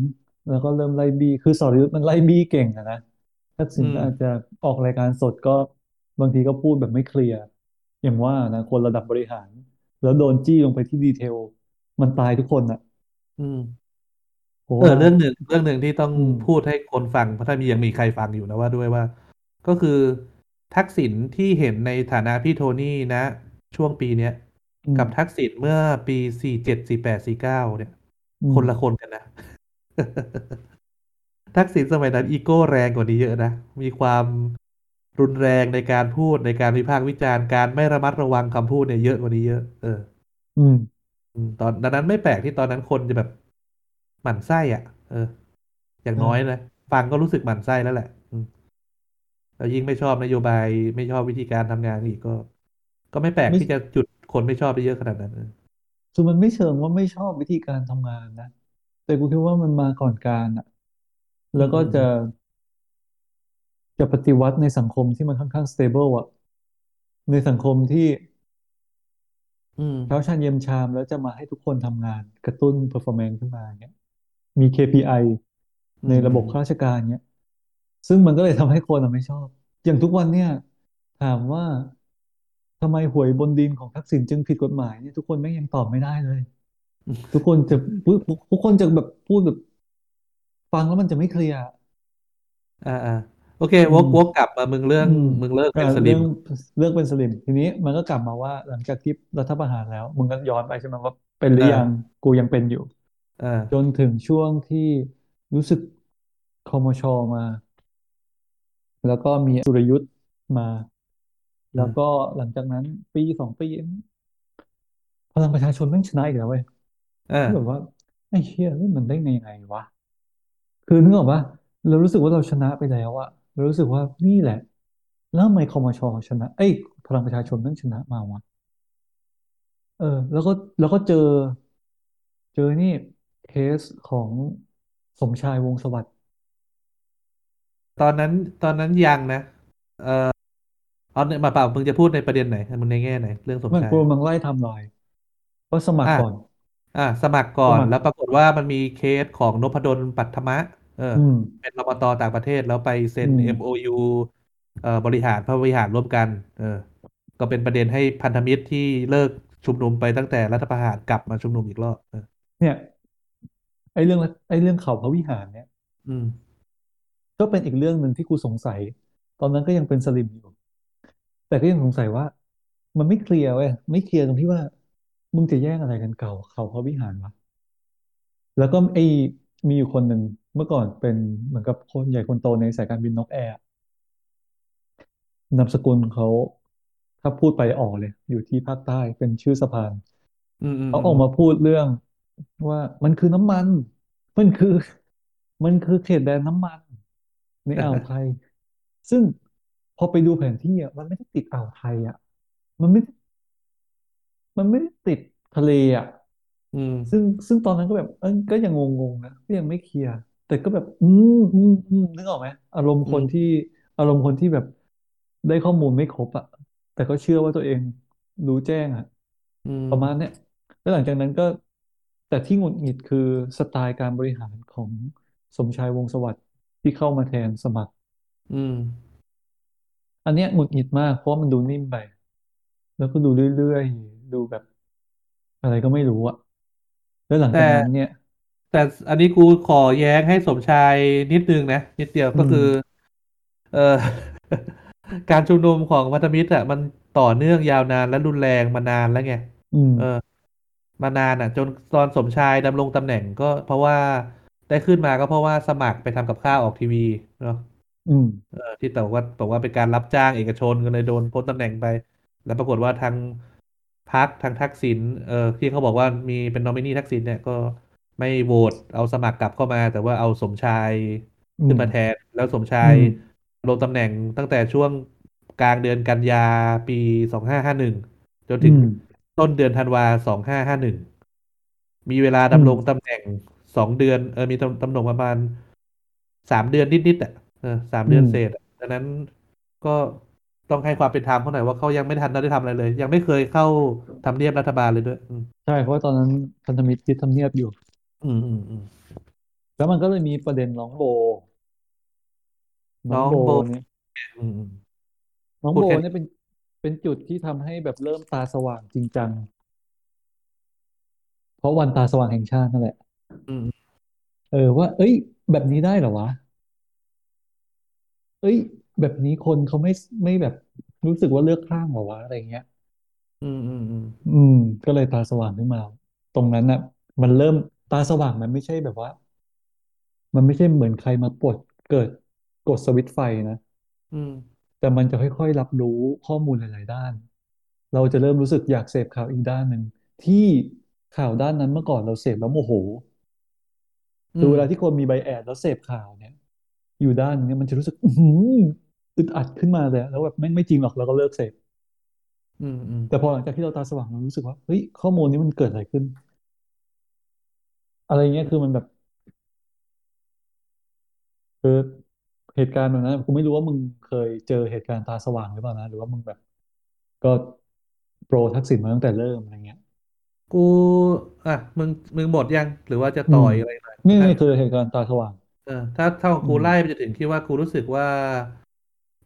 Speaker 3: แล้วก็เริ่มไล่บี้คือสรยุทธ์มันไล่บี้เก่งอะนะทักษิ
Speaker 2: อืม
Speaker 3: ณก็อาจจะออกรายการสดก็บางทีก็พูดแบบไม่เคลียร์อย่างว่านะคนระดับบริหาร แล้วโดนจี้ลงไปที่ดีเทล มันตายทุกคนอะ
Speaker 2: อืม
Speaker 3: เพราะว่า
Speaker 2: เออเรื่องหนึ่งเรื่องหนึ่งที่ต้อง
Speaker 3: อืม
Speaker 2: พูดให้คนฟังเพราะถ้ามียังมีใครฟังอยู่นะว่าด้วยว่า ก็คือทักษิณที่เห็นในฐานะพี่โทนี่นะ ช่วงปีเนี้ย
Speaker 3: อืม
Speaker 2: กับทักษิณเมื่อปีสี่เจ็ดสี่แปดสี่เก้าเนี่ย
Speaker 3: อืม
Speaker 2: คนละคนกันนะ ทักษิณสมัยนั้นอีโก้แรงกว่านี้เยอะนะ มีความ รุนแรงในการพูดในการวิพากษ์วิจารณ์การไม่ระมัดระวังคำพูดเนี่ยเยอะกว่านี้เยอะ เออ
Speaker 3: อืม
Speaker 2: อืมตอนดังนั้นไม่แปลกที่ตอนนั้นคนจะแบบหมั่นไส้อะ เออ อย่างน้อย
Speaker 3: ใช่
Speaker 2: นะฟังก็รู้สึกหมั่นไส้แล้วแหละอืมแล้วยิ่งไม่ชอบนโยบายไม่ชอบวิธีการทำงานอีกก็ ก็ไม่แปลก
Speaker 3: ไม่
Speaker 2: ที่จะจุดคนไม่ชอบได้เยอะขนาดนั้นเออ
Speaker 3: คือมันไม่เชิงว่าไม่ชอบวิธีการทำงานนะแต่กูคิดว่ามันมาก่อนการอะ
Speaker 2: อื
Speaker 3: แล้วก็จะ
Speaker 2: มอืมอืม
Speaker 3: จะปฏิวัติในสังคมที่มันค่อนข้างสเตเบิลอะในสังคมที่
Speaker 2: อืม
Speaker 3: เช้าชามเย็นชามแล้วจะมาให้ทุกคนทำงานกระตุ้น performance ขึ้นมาอย่างเงี้ยมี KPI ใน
Speaker 2: อืมอืม
Speaker 3: ระบบข้าราชการเงี้ยซึ่งมันก็เลยทำให้คนอะไม่ชอบ อย่างทุกวันเนี่ย ถามว่าทำไมหวยบนดินของทักษิณจึงผิดกฎหมายเนี่ยทุกคนไม่งยังตอบไม่ได้เลย ทุกคนจะพูดทุกคนจะแบบพูดแบบ ฟังแล้วมันจะไม่เคลียร์
Speaker 2: อ่าอ่า โอเค
Speaker 3: อืม
Speaker 2: วกวกกลับมามึงเรื่อง
Speaker 3: อืม
Speaker 2: มึงเลิก
Speaker 3: อ่าเรื่อง
Speaker 2: เป็นสลิม
Speaker 3: เรื่องเป็นสลิม ทีนี้มันก็กลับมาว่าหลังจากที่รัฐประหารแล้ว มึงก็ย้อนไปใช่ไหมว่าเป็นหรือยัง
Speaker 2: อ่า
Speaker 3: กูยังเป็นอยู่
Speaker 2: อ่
Speaker 3: จนาถึงช่วงที่รู้สึกคมชมา แล้วก็มีสุรยุทธ์มา แล้วก็
Speaker 2: อ่า
Speaker 3: หลังจากนั้นปีสองปีเองพลังประชาชนแม่งชนะอีกแล้วเว้ย
Speaker 2: อ่า
Speaker 3: ที่แบบว่าไอ้เหี้ยมันได้ไงไงวะ คือนึกออกปะเรารู้สึกว่าเราชนะไปแล้วอะเรารู้สึกว่านี่แหละ แล้วทำไมคอมชชนะ เอ้ยพลังประชาชนนั่นชนะมาวะเออ แล้วก็แล้วก็เจอ เจอนี่เคสของสมชายวงศ์สวัสดิ์
Speaker 2: ตอนนั้นตอนนั้นยังนะ เออเอาเนี่ยมาเปล่ามึงจะพูดในประเด็นไหนมึงในแง่ไหน เรื่องสม
Speaker 3: มันกู
Speaker 2: ชาย
Speaker 3: กำลังไล่ไทม์ไลน์ว่าสมัค
Speaker 2: อะ
Speaker 3: รก่อน
Speaker 2: อะสมัครก่อน
Speaker 3: สมัคร
Speaker 2: แล้วปรากฏว่ามันมีเคสของนพดลปัทมะ เออ
Speaker 3: อืม
Speaker 2: เป็นรมตต่างประเทศแล้วไปเซ็น
Speaker 3: อืม
Speaker 2: MOU เอ่อบริหารพระบริหารร่วมกัน เออ ก็เป็นประเด็นให้พันธมิตรที่เลิกชุมนุมไปตั้งแต่รัฐประหารกลับมาชุมนุมอีกรอบเออ
Speaker 3: เนี่ย ไอ้เรื่องไอ้เรื่องเขาพระวิหารเนี่ย
Speaker 2: อืม
Speaker 3: ก็เป็นอีกเรื่องหนึ่งที่กูสงสัย ตอนนั้นก็ยังเป็นสลิมอยู่ แต่ก็ยังสงสัยว่า มันไม่เคลียร์เว้ยไม่เคลียร์ตรงที่ว่า มึงจะแย่งอะไรกันเก่า เขาพระวิหารวะแล้วก็ไอ้มีอยู่คนหนึ่ง เมื่อก่อนเป็นเหมือนกับคนใหญ่คนโตในสายการบินนกแอร์นามสกุลเขาถ้าพูดไปออกเลย อยู่ที่ภาคใต้เป็นชื่อสะพาน
Speaker 2: อืมอืม
Speaker 3: เขาอ
Speaker 2: อืม
Speaker 3: อกมาพูดเรื่องว่ามันคือน้ำมัน มันคือ มันคือเขตแดนน้ำมัน ในอ่าวไทย ซึ่งพอไปดูแผนที่อะมันไม่ได้ติดอ่าวไทยอะ มันไม่ มันไม่ได้ติดทะเลอะ
Speaker 2: อืม
Speaker 3: ซึ่งซึ่งตอนนั้นก็แบบเออก็ยังงงๆนะก็ยังไม่เคลียร์ แต่ก็แบบ อืมอืมอืมนึกออกไหมอารมณ์
Speaker 2: อืม
Speaker 3: คนที่อารมณ์คนที่แบบได้ข้อมูลไม่ครบอะแต่ก็เชื่อว่าตัวเองรู้แจ้งอะ
Speaker 2: อืม
Speaker 3: ประมาณเนี้ยแล้วหลังจากนั้นก็ แต่ที่หงุดหงิดคือสไตล์การบริหารของสมชายวงศ์สวัสดิ์ที่เข้ามาแทนสมัคร
Speaker 2: อืม
Speaker 3: อันเนี้ยหงุดหงิดมากเพราะว่ามันดูนิ่มไปแล้วก็ดูเรื่อยๆดูแบบ อะไรก็ไม่รู้อะแล้วหลัง
Speaker 2: แต่
Speaker 3: จากนั้นเนี่ย
Speaker 2: แต่อันนี้กูขอแย้งให้สมชายนิดนึงนะ นิดเดียว
Speaker 3: อืม
Speaker 2: ก็คือ เออการชุมนุมของพันธมิตรอะมันต่อเนื่องยาวนานและรุนแรงมานานแล้วไง
Speaker 3: อืม
Speaker 2: เออ มานานอะ จนตอนสมชายดำรงตำแหน่งก็เพราะว่าได้ขึ้นมาก็เพราะว่าสมัครไปทำกับข้าวออกทีวีเนาะ
Speaker 3: อืม
Speaker 2: เออที่แต่ว่าบอกว่าเป็นการรับจ้างเอกชนก็เลยโดนพ้นตำแหน่งไป แล้วปรากฏว่าทางพรรคทางทักษิณเออที่เขาบอกว่ามีเป็นนอมินีทักษิณเนี่ยก็ ไม่โหวตเอาสมัครกลับเข้ามา แต่ว่าเอาสมชาย
Speaker 3: อืม
Speaker 2: ขึ้นมาแทน แล้วสมชา
Speaker 3: อื
Speaker 2: ย
Speaker 3: ม
Speaker 2: ลงตำแหน่งตั้งแต่ช่วงกลางเดือนกันยาปีสองห้าห้าหนึ่งจนถึง
Speaker 3: อืม
Speaker 2: ต้นเดือนธันวาสองห้าห้าหนึ่งมีเวลา
Speaker 3: อืม
Speaker 2: ดำรงตำแหน่งสองเดือนเออมีตำตำแหน่งประมาณสามเดือนนิดๆอะเออสาม
Speaker 3: อืม
Speaker 2: เดือนเศษอะดังนั้นก็ต้องให้ความเป็นธรรมเขาหน่อยว่าเขายังไม่ทันได้ทำอะไรเลย ยังไม่เคยเข้าทำเนียบรัฐบาลเลยด้วยอืม
Speaker 3: ใช่เพราะว่าตอนนั้นพันธมิตรยึดทำเนียบอยู่
Speaker 2: อืมอืมอืม
Speaker 3: แล้วมันก็เลยมีประเด็นน้องโบ น้องโบ
Speaker 2: น้องโบ
Speaker 3: เนี่ย
Speaker 2: อืมอืม
Speaker 3: น้อง
Speaker 2: พูดแค่นี้
Speaker 3: โบเนี่ยเป็นเป็นจุดที่ทำให้แบบเริ่มตาสว่างจริงจัง เพราะวันตาสว่างแห่งชาตินั่นแหละ
Speaker 2: อืม
Speaker 3: เออว่า เอ้ย แบบนี้ได้เหรอวะ เอ้ย แบบนี้คนเขาไม่ไม่แบบรู้สึกว่าเลือกข้างเหรอวะอะไรเงี้ย
Speaker 2: อืมอืมอืม
Speaker 3: อืม ก็เลยตาสว่างขึ้นมา ตรงนั้นน่ะ มันเริ่ม ตาสว่างมันไม่ใช่แบบว่า มันไม่ใช่เหมือนใครมาปลดเกิดกดสวิตช์ไฟนะ
Speaker 2: อืม
Speaker 3: แต่มันจะค่อยๆรับรู้ข้อมูลหลาย ๆ ด้าน เราจะเริ่มรู้สึกอยากเสพข่าวอีกด้านหนึ่งที่ข่าวด้านนั้นเมื่อก่อนเราเสพแล้วโมโห
Speaker 2: อืม
Speaker 3: คือเวลาที่คนมีไบแอสแล้วเสพข่าวเนี่ย อยู่ด้านหนึงเนี่ยมันจะรู้สึกอื้อหืออึดอัดขึ้นมาเลยแล้วแบบแม่งไม่จริงหรอกเราก็เลิกเสพ
Speaker 2: อืมอืม
Speaker 3: แต่พอหลังจากที่เราตาสว่างเรารู้สึกว่าเฮ้ยข้อมูลนี้มันเกิดอะไรขึ้น อะไรเงี้ยคือมันแบบคือเหตุการณ์แบบนั้นกูไม่รู้ว่ามึงเคยเจอเหตุการณ์ตาสว่างหรือเปล่านะหรือว่ามึงแบบ ก็โปรทักษิณมาตั้งแต่เริ่มอะไรเงี้ย
Speaker 2: กูอะมึงมึงหมดยังหรือว่าจะ
Speaker 3: อืม
Speaker 2: ต่ออีกอะไรหน่อย
Speaker 3: นี่
Speaker 2: ถ้า
Speaker 3: นี่คือเหตุการณ์ตาสว่าง
Speaker 2: เออถ้าถ้าของ
Speaker 3: อืม
Speaker 2: กูไล่ไปจนถึงที่ว่ากูรู้สึกว่า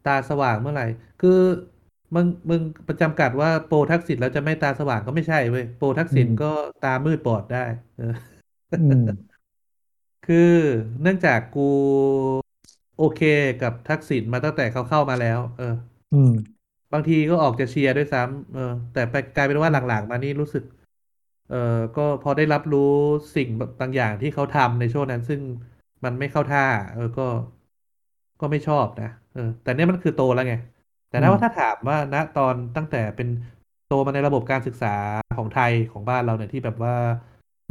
Speaker 2: ตาสว่างเมื่อไหร่ คือมึงมึงประจำกัดว่าโปรทักษิณแล้วจะไม่ตาสว่างก็ไม่ใช่เว้ยโปรทัก
Speaker 3: อืม
Speaker 2: ษิณก็ตามืดบอดได้ เออ
Speaker 3: อืม
Speaker 2: คือเนื่องจากกูโอเคกับทักษิณมาตั้งแต่เขาเข้ามาแล้ว เออ
Speaker 3: อืม
Speaker 2: บางทีก็ออกจะเชียร์ด้วยซ้ำเออ แต่ไปกลายเป็นว่าหลังๆ มานี่รู้สึก เออก็พอได้รับรู้สิ่งบางอย่างที่เขาทำในช่วงนั้น ซึ่งมันไม่เข้าท่า เออ ก็ ก็ไม่ชอบนะ เออ แต่เนี่ยมันคือโตแล้วไง แต่
Speaker 3: อืม
Speaker 2: ถ้าว่าถ้าถามว่าณตอนตั้งแต่เป็นโตมาในระบบการศึกษาของไทยของบ้านเราเนี่ยที่แบบว่า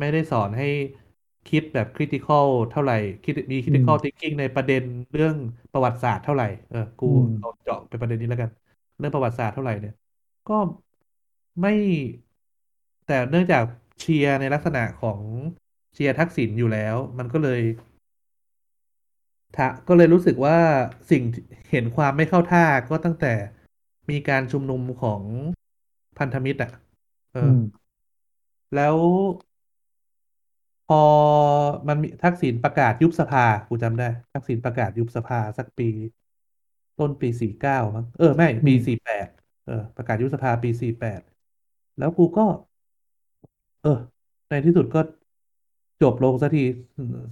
Speaker 2: ไม่ได้สอนให้คิดแบบ critical เท่าไหร่คิดมี
Speaker 3: อืม
Speaker 2: critical thinking ในประเด็นเรื่องประวัติศาสตร์เท่าไหร่เออกู
Speaker 3: อืม
Speaker 2: เอาเจาะไปประเด็นนี้แล้วกัน เรื่องประวัติศาสตร์เท่าไหร่เนี่ย ก็ไม่แต่เนื่องจากเชียร์ในลักษณะของเชียร์ทักษิณอยู่แล้ว มันก็เลยทะก็เลยรู้สึกว่าสิ่งที่เห็นความไม่เข้าท่าก็ตั้งแต่มีการชุมนุมของพันธมิตรอะ เออ
Speaker 3: อืม
Speaker 2: แล้วพ อมันมีทักษิณประกาศยุบสภากูจำได้ ทักษิณประกาศยุบสภาสักปี ต้นปีสี่เก้ามั้งเออไม่ปี
Speaker 3: อืม
Speaker 2: สี่แปดเออ ประกาศยุบสภาปีสี่แปดแล้วกูก็ เออ ในที่สุดก็จบลงสักที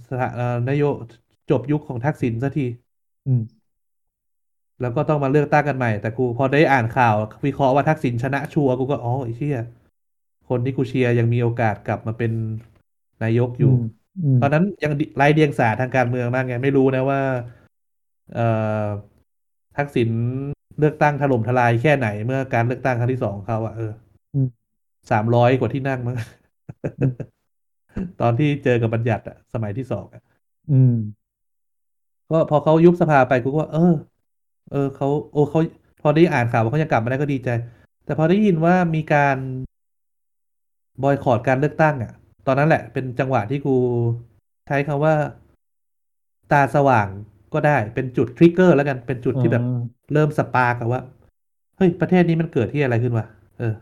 Speaker 2: สถาเอ่อนโยจบยุคของทักษิณสักที
Speaker 3: อืม
Speaker 2: แล้วก็ต้องมาเลือกตั้งกันใหม่ แต่กูพอได้อ่านข่าว วิเคราะห์ว่าทักษิณชนะชัวร์กูก็อ๋อไอ้เชี่ยคนที่กูเชียร์ยังมีโอกาสกลับมาเป็น นายกอยู่
Speaker 3: อืมอืม
Speaker 2: ตอนนั้นยังไร้เดียงสาทางการเมืองมากไง ไม่รู้นะว่า เอ่อทักษิณเลือกตั้งถล่มทลายแค่ไหนเมื่อการเลือกตั้งครั้งที่สองของเขาอะเออ
Speaker 3: อืม
Speaker 2: สามร้อยกว่าที่นั่งมั้ง
Speaker 3: อืม
Speaker 2: ตอนที่เจอกับบัญญัติอะสมัยที่สองอะ
Speaker 3: อืม
Speaker 2: ก็พอเขายุบสภาไปกูก็ว่าเออ เออเขาโอ้เขาพอได้อ่านข่าวว่าเขายังกลับมาได้ก็ดีใจ แต่พอได้ยินว่ามีการboycott การเลือกตั้งอะต อนนั้นแหละ เป็นจังหวะที่กูใช้คำว่า ตาสว่างก็ได้เป็นจุด trigger แล้วกันเป็นจุด
Speaker 3: อ่
Speaker 2: ที่แบบาเริ่ม spark อะว่าเฮ้ยประเทศนี้มันเกิดที่อะไรขึ้นวะเออ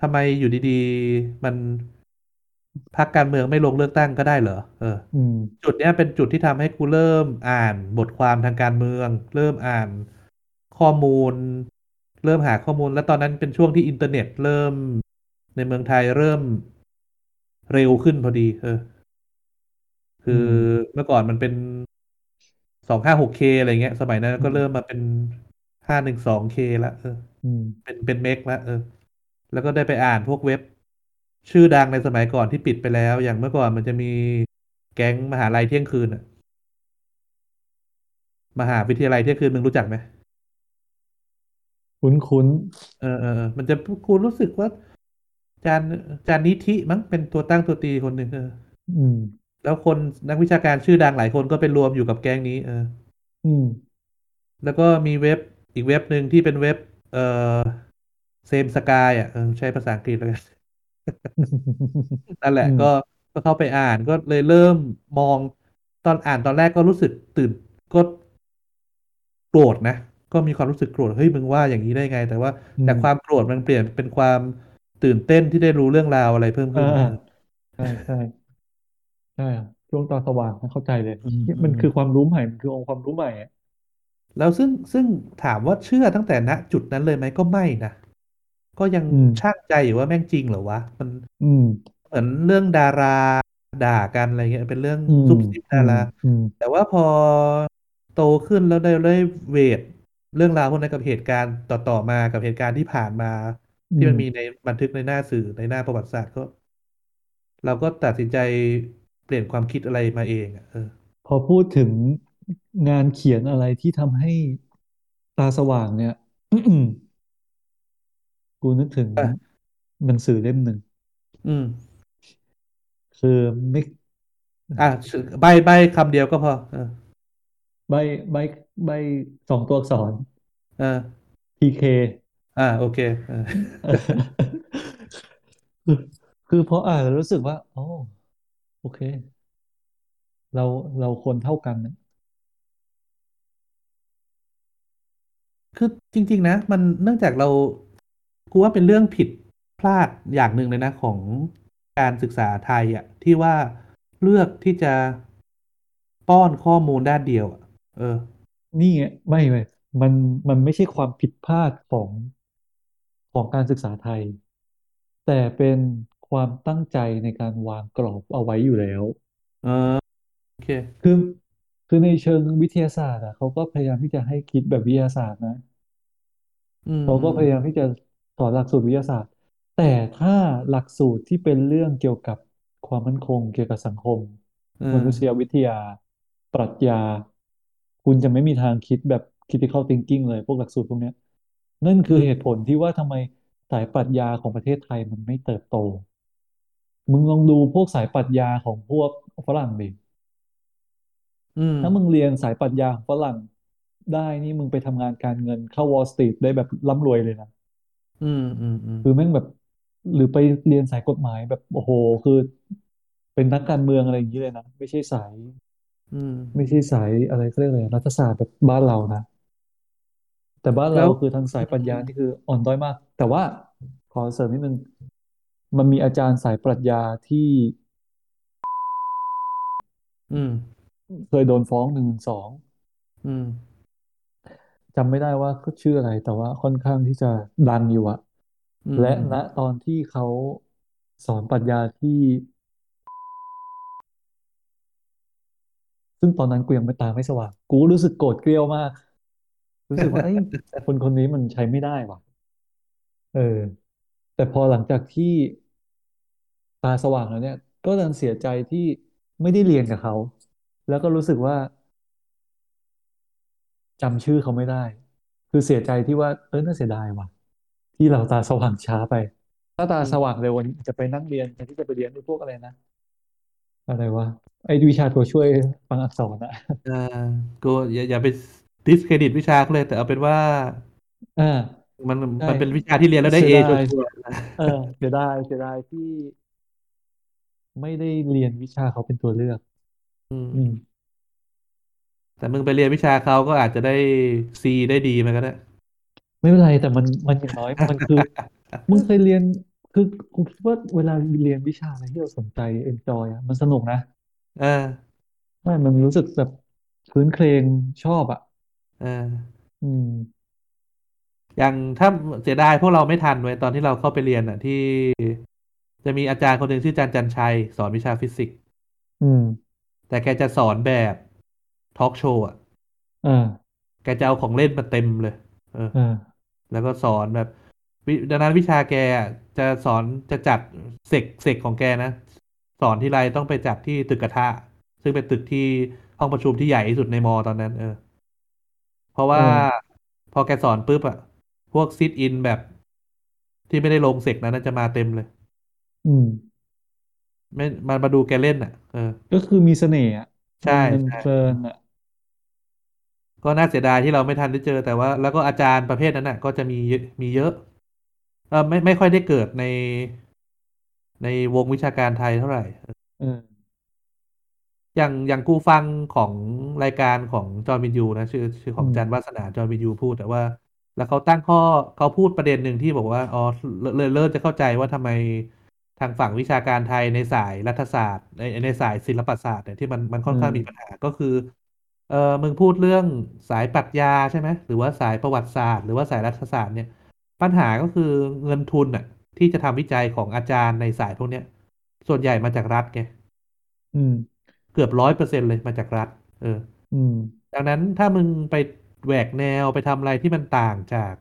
Speaker 2: ทำไมอยู่ดีๆ มันพรรคการเมืองไม่ลงเลือกตั้งก็ได้เหรอเออ
Speaker 3: อืม
Speaker 2: จุดเนี้ยเป็นจุดที่ทำให้กูเริ่มอ่านบทความทางการเมือง เริ่มอ่านข้อมูล เริ่มหาข้อมูล แล้วตอนนั้นเป็นช่วงที่อินเทอร์เน็ต เริ่มในเมืองไทยเริ่ม เร็วขึ้นพอดี เออ คือ
Speaker 3: อืม
Speaker 2: เมื่อก่อนมันเป็นสองห้าหกเคอะไรเงี้ย สมัยนั้นก็เริ่ม
Speaker 3: อืม
Speaker 2: มาเป็นห้าหนึ่งสองเคละเออ
Speaker 3: อืม
Speaker 2: เป็นเป็นเมกละเออ แล้วก็ได้ไปอ่านพวกเว็บ ชื่อดังในสมัยก่อนที่ปิดไปแล้ว อย่างเมื่อก่อนมันจะมีแก๊งมหาลัยเที่ยงคืนอะมหาวิทยาลัยเที่ยงคืนมึงรู้จักไหม
Speaker 3: คุ้นคุ้น
Speaker 2: เออเออเออมันจะกูรู้สึกว่า จานจานนิธิมั้งเป็นตัวตั้งตัวตีคนหนึ่งเออ
Speaker 3: อืม
Speaker 2: แล้วคนนักวิชาการชื่อดังหลายคนก็เป็นรวมอยู่กับแก๊งนี้ เออ
Speaker 3: อืม
Speaker 2: แล้วก็มีเว็บอีกเว็บหนึ่งที่เป็นเว็บ เออเซมสกายอะเออใช้ภาษาอังกฤษแล้วกันนั่นแหละก็
Speaker 3: อืม
Speaker 2: ก็เข้าไปอ่านก็เลยเริ่มมองตอนอ่านตอนแรกก็รู้สึกตื่นก็โกรธนะ ก็มีความรู้สึกโกรธเฮ้ยมึงว่าอย่างนี้ได้ไง แต่ว่า
Speaker 3: อืม
Speaker 2: จากความโกรธมันเปลี่ยนเป็นความ ตื่นเต้นที่ได้รู้เรื่องราวอะไรเพิ่ม
Speaker 3: อ่าอ่า
Speaker 2: ขึ้นเออ
Speaker 3: ใช่ใช่ใช่อะช่วงตาสว่างนะเข้าใจเลย
Speaker 2: อืม
Speaker 3: เนี่ย
Speaker 2: อืม
Speaker 3: มันคือความรู้ใหม่มันคือองค์ความรู้ใหม่อะ
Speaker 2: แล้วซึ่งซึ่งถามว่าเชื่อตั้งแต่ณจุดนั้นเลยไหมก็ไม่นะก็ยัง
Speaker 3: อืม
Speaker 2: ชั่งใจอยู่ว่าแม่งจริงเหรอวะมัน
Speaker 3: อืม
Speaker 2: เหมือนเรื่องดาราด่ากันอะไรเงี้ยเป็นเรื่อง
Speaker 3: อืม
Speaker 2: ซุบซิบ
Speaker 3: อืม
Speaker 2: ดารา
Speaker 3: อืม
Speaker 2: แต่ว่าพอโตขึ้นแล้วได้ได้เวทเรื่องราวพวกนั้นกับเหตุการณ์ต่อๆมากับเหตุการณ์ที่ผ่านมา
Speaker 3: อืม
Speaker 2: ที่มันมีในบันทึกในหน้าสื่อในหน้าประวัติศาสตร์ก็ เราก็ตัดสินใจเปลี่ยนความคิดอะไรมาเองอะเออ
Speaker 3: พอพูดถึงงานเขียนอะไรที่ทำให้ตาสว่างเนี่ยกูนึกถึง
Speaker 2: อะ
Speaker 3: หนังสือเล่มหนึ่ง
Speaker 2: อืม
Speaker 3: คือไม่
Speaker 2: อะใบใบคำเดียวก็พอเออ
Speaker 3: ใบใบใบสองตัวอักษร
Speaker 2: เออ
Speaker 3: PK
Speaker 2: อ่าโอเคเออ
Speaker 3: คือคือพออ่านแล้วรู้สึกว่าอ๋อโอเค เราเราคนเท่ากันนะ
Speaker 2: คือจริง ๆ นะ มันเนื่องจากเรากูว่าเป็นเรื่องผิดพลาดอย่างหนึ่งเลยนะของการศึกษาไทยอะ ที่ว่าเลือกที่จะป้อนข้อมูลด้านเดียวอะเออ
Speaker 3: นี่ไงไม่เว้ยมันมันไม่ใช่ความผิดพลาดของ ของการศึกษาไทย แต่เป็นความตั้งใจในการวางกรอบเอาไว้อยู่แล้ว
Speaker 2: เออโอเค
Speaker 3: คือคือในเชิงวิทยาศาสตร์อะเขาก็พยายามที่จะให้คิดแบบวิทยาศาสตร์นะ
Speaker 2: อืม
Speaker 3: เขาก็
Speaker 2: อืม
Speaker 3: พยายามที่จะสอนหลักสูตรวิทยาศาสตร์ แต่ถ้าหลักสูตรที่เป็นเรื่องเกี่ยวกับความมั่นคง เกี่ยวกับสังคม
Speaker 2: เอ
Speaker 3: มนุษย
Speaker 2: อ
Speaker 3: วิทยา ปรัชญา คุณจะไม่มีทางคิดแบบ critical thinking เลยพวกหลักสูตรพวกเนี้ย นั่นคือเหตุ
Speaker 2: อืม
Speaker 3: ผลที่ว่าทำไมสายปรัชญาของประเทศไทยมันไม่เติบโต มึงลองดูพวกสายปรัชญาของพวกฝรั่งดิ
Speaker 2: อืม
Speaker 3: ถ้ามึงเรียนสายปรัชญาของฝรั่งได้นี่มึงไปทำงานการเงินเข้าวอล l ์สตรีทได้แบบร่ำรวยเลยนะ
Speaker 2: อืมอืมอืม
Speaker 3: คือแม่งแบบ หรือไปเรียนสายกฎหมายแบบโอ้โห คือ เป็นนักการเมืองอะไรอย่างนี้เลยนะ ไม่ใช่สาย
Speaker 2: อืม
Speaker 3: ไม่ใช่สายอะไรเขาเรียกอะไรรัฐศาสตร์แบบบ้านเรานะ แต่บ้านเรา
Speaker 2: แล้ว
Speaker 3: คือทางสายปัญ
Speaker 2: อืม
Speaker 3: ญานี่คืออ่อนด้อยมาก แต่ว่าขอเสริมนิดนึง มันมีอาจารย์สายปรัชญาที่
Speaker 2: อืม
Speaker 3: เคยโดนฟ้องหนึ่งสอง
Speaker 2: อืม
Speaker 3: จำไม่ได้ว่าเขาชื่ออะไร แต่ว่าค่อนข้างที่จะดังอยู่อะและ
Speaker 2: อืมอืม
Speaker 3: ณตอนที่เขาสอนปรัชญาที่ ซึ่งตอนนั้นกูยังไม่ตาไม่สว่าง กูรู้สึกโกรธเกรี้ยวมาก รู้สึกว่าเอ้ยคนคนนี้มันใช้ไม่ได้ว่ะ เออ แต่พอหลังจากที่ตาสว่างแล้วเนี่ย ก็ดันเสียใจที่ไม่ได้เรียนกับเขา แล้วก็รู้สึกว่าจำชื่อเขาไม่ได้ คือเสียใจที่ว่า เออน่าเสียดายว่ะ ที่เราตาสว่างช้าไป ถ้าตาสว่างเร็ววันนี้จะไปนั่งเรียนแทนที่จะไปเรียนไอ้พวกอะไรนะอะไรวะไอ้วิชาตัวช่วยฟังอักษรอะ
Speaker 2: อ่าก็อย่าอย่าไป ดิสเครดิตวิชาเขาเลยแต่เอาเป็นว่า
Speaker 3: อ่า
Speaker 2: มัน
Speaker 3: ใช่
Speaker 2: มันเป็นวิชาที่เรียนแล้วได้เอชั
Speaker 3: เสียดาย
Speaker 2: วร์ๆนะ
Speaker 3: เออเสียดายเสียดายที่ ไม่ได้เรียนวิชาเขาเป็นตัวเลือก
Speaker 2: อืม
Speaker 3: อืม
Speaker 2: แต่มึงไปเรียนวิชาเขาก็อาจจะได้ซีได้ดีมันก็ได้
Speaker 3: ไม่เป็นไรแต่มันมันอย่างน้อย มันคือ มึงเคยเรียนคือกูคิดว่าเวลาเรียนวิชาอะไรที่เราสนใจเอนจอยอะมันสนุกนะ
Speaker 2: เออ
Speaker 3: ใช่มันรู้สึกแบบคืนเครงชอบอะ
Speaker 2: เออ
Speaker 3: อืม
Speaker 2: อย่างถ้าเสียดายพวกเราไม่ทันไว้ยตอนที่เราเข้าไปเรียนอะ ที่จะมีอาจารย์คนหนึ่งชื่ออาจารย์จันชัย สอนวิชาฟิสิกส์
Speaker 3: อืม
Speaker 2: แต่แกจะสอนแบบทอล์กโชว์อะ
Speaker 3: อ่า
Speaker 2: แกจะเอาของเล่นมาเต็มเลย เออ
Speaker 3: อ่า
Speaker 2: แล้วก็สอนแบบวิดังนั้นวิชาแกอะจะสอนจะจัดเสกเสกของแกนะ สอนที่ไรต้องไปจัดที่ตึกกระทะ ซึ่งเป็นตึกที่ห้องประชุมที่ใหญ่ที่สุดในมอตอนนั้น เออเพ ราะว่า
Speaker 3: เออ
Speaker 2: พอแกสอนปุ๊บอะพวกซิทอินแบบที่ไม่ได้ลงเสกนั้นนะจะมาเต็มเลย
Speaker 3: อืม
Speaker 2: ไม่มามาดูแกเล่นอะเออ
Speaker 3: ก็คือมีเสน่ห์อะ
Speaker 2: ใช่
Speaker 3: มันมัน
Speaker 2: ใช่
Speaker 3: เพลิ
Speaker 2: เออ
Speaker 3: นอะ
Speaker 2: ก็น่าเสียดายที่เราไม่ทันได้เจอแต่ว่า แล้วก็อาจารย์ประเภทนั้นน่ะ ก็จะมีเยอะมีเยอะเออไม่ไม่ค่อยได้เกิดในในวงวิชาการไทยเท่าไหร่
Speaker 3: เออ
Speaker 2: อย่างอย่างกูฟังของรายการของจอห์นวินยูนะชื่อชื่อข
Speaker 3: อืม
Speaker 2: องจันวาสนาจอห์นวินยูพูดแต่ว่า แล้วเขาตั้งข้อเขาพูดประเด็นหนึ่งที่บอกว่าอ๋อเลยเริ่มจะเข้าใจว่าทำไมทางฝั่งวิชาการไทยในสายรัฐศาสตร์ ในในสายศิลปศาสตร์เนี่ยที่มันมันค่
Speaker 3: เอ
Speaker 2: อนข้างมีปัญ
Speaker 3: อ
Speaker 2: หาก็คือเออมึงพูดเรื่องสายปรัชญาใช่ไหมหรือว่าสายประวัติศาสตร์ หรือว่าสายรัฐศาสตร์เนี่ย ปัญหาก็คือเงินทุนอะ ที่จะทำวิจัยของอาจารย์ในสายพวกเนี้ย ส่วนใหญ่มาจากรัฐไง
Speaker 3: อืม
Speaker 2: เกือบร้อยเปอร์เซ็นต์เลยมาจากรัฐ เออ
Speaker 3: อืม
Speaker 2: ดังนั้นถ้ามึงไปแหวกแนวไปทำอะไรที่มันต่างจาก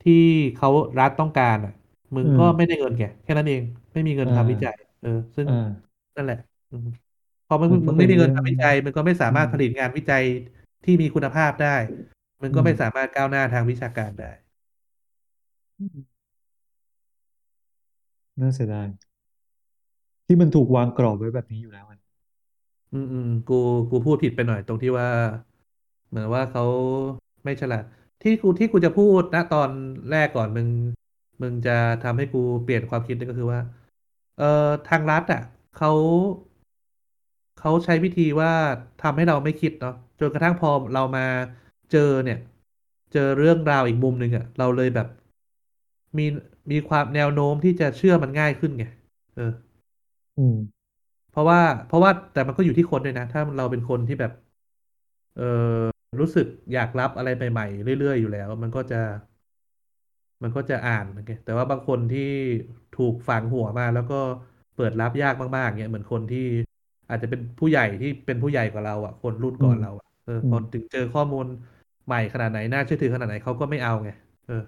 Speaker 2: ที่เขารัฐต้องการอะ มึง
Speaker 3: อืม
Speaker 2: ก็ไม่ได้เงินแกแค่นั้นเอง ไม่มีเงิน
Speaker 3: อ่
Speaker 2: ทำวิจัยาเออ ซึ่ง
Speaker 3: อ่า
Speaker 2: นั่นแหละอืมพอมึง
Speaker 3: มันก็
Speaker 2: มึงไม่มีเงิ
Speaker 3: เป็นเรื่อง
Speaker 2: นทำวิจัยมึงก็ไม่สา
Speaker 3: อืม
Speaker 2: มารถผลิตงานวิจัยที่มีคุณภาพได้มึง
Speaker 3: อืม
Speaker 2: ก็ไม่สามารถก้าวหน้าทางวิชาการได้
Speaker 3: น่าเสียดายที่มันถูกวางกรอบไว้แบบนี้อยู่แล้ว อื
Speaker 2: มอืมกูกูพูดผิดไปหน่อยตรงที่ว่า เหมือนว่าเขาไม่ฉลาด ที่กูที่กูจะพูดนะตอนแรกก่อนมึงมึงจะทำให้กูเปลี่ยนความคิดนั่นก็คือว่า เอ่อทางรัฐอะเขาเขาใช้วิธีว่าทำให้เราไม่คิดเนาะจนกระทั่งพอเรามาเจอเนี่ย เจอเรื่องราวอีกมุมหนึ่งอะ เราเลยแบบ มีมีความแนวโน้มที่จะเชื่อมันง่ายขึ้นไงเออ
Speaker 3: อืม
Speaker 2: เพราะว่าเพราะว่าแต่มันก็อยู่ที่คนด้วยนะ ถ้าเราเป็นคนที่แบบ เออรู้สึกอยากรับอะไรใหม่ๆเรื่อยๆอยู่แล้ว มันก็จะ มันก็จะอ่านโอเคแต่ว่าบางคนที่ถูกฝังหัวมา แล้วก็เปิดรับยากมากๆเนี่ยเหมือนคนที่อาจจะเป็นผู้ใหญ่ที่เป็นผู้ใหญ่กว่าเราอะ คนรุ่น
Speaker 3: อืม
Speaker 2: ก่อนเราอะเออ
Speaker 3: อืม
Speaker 2: พอถึงเจอข้อมูลใหม่ขนาดไหนน่าเชื่อถือขนาดไหนเขาก็ไม่เอาไงเออ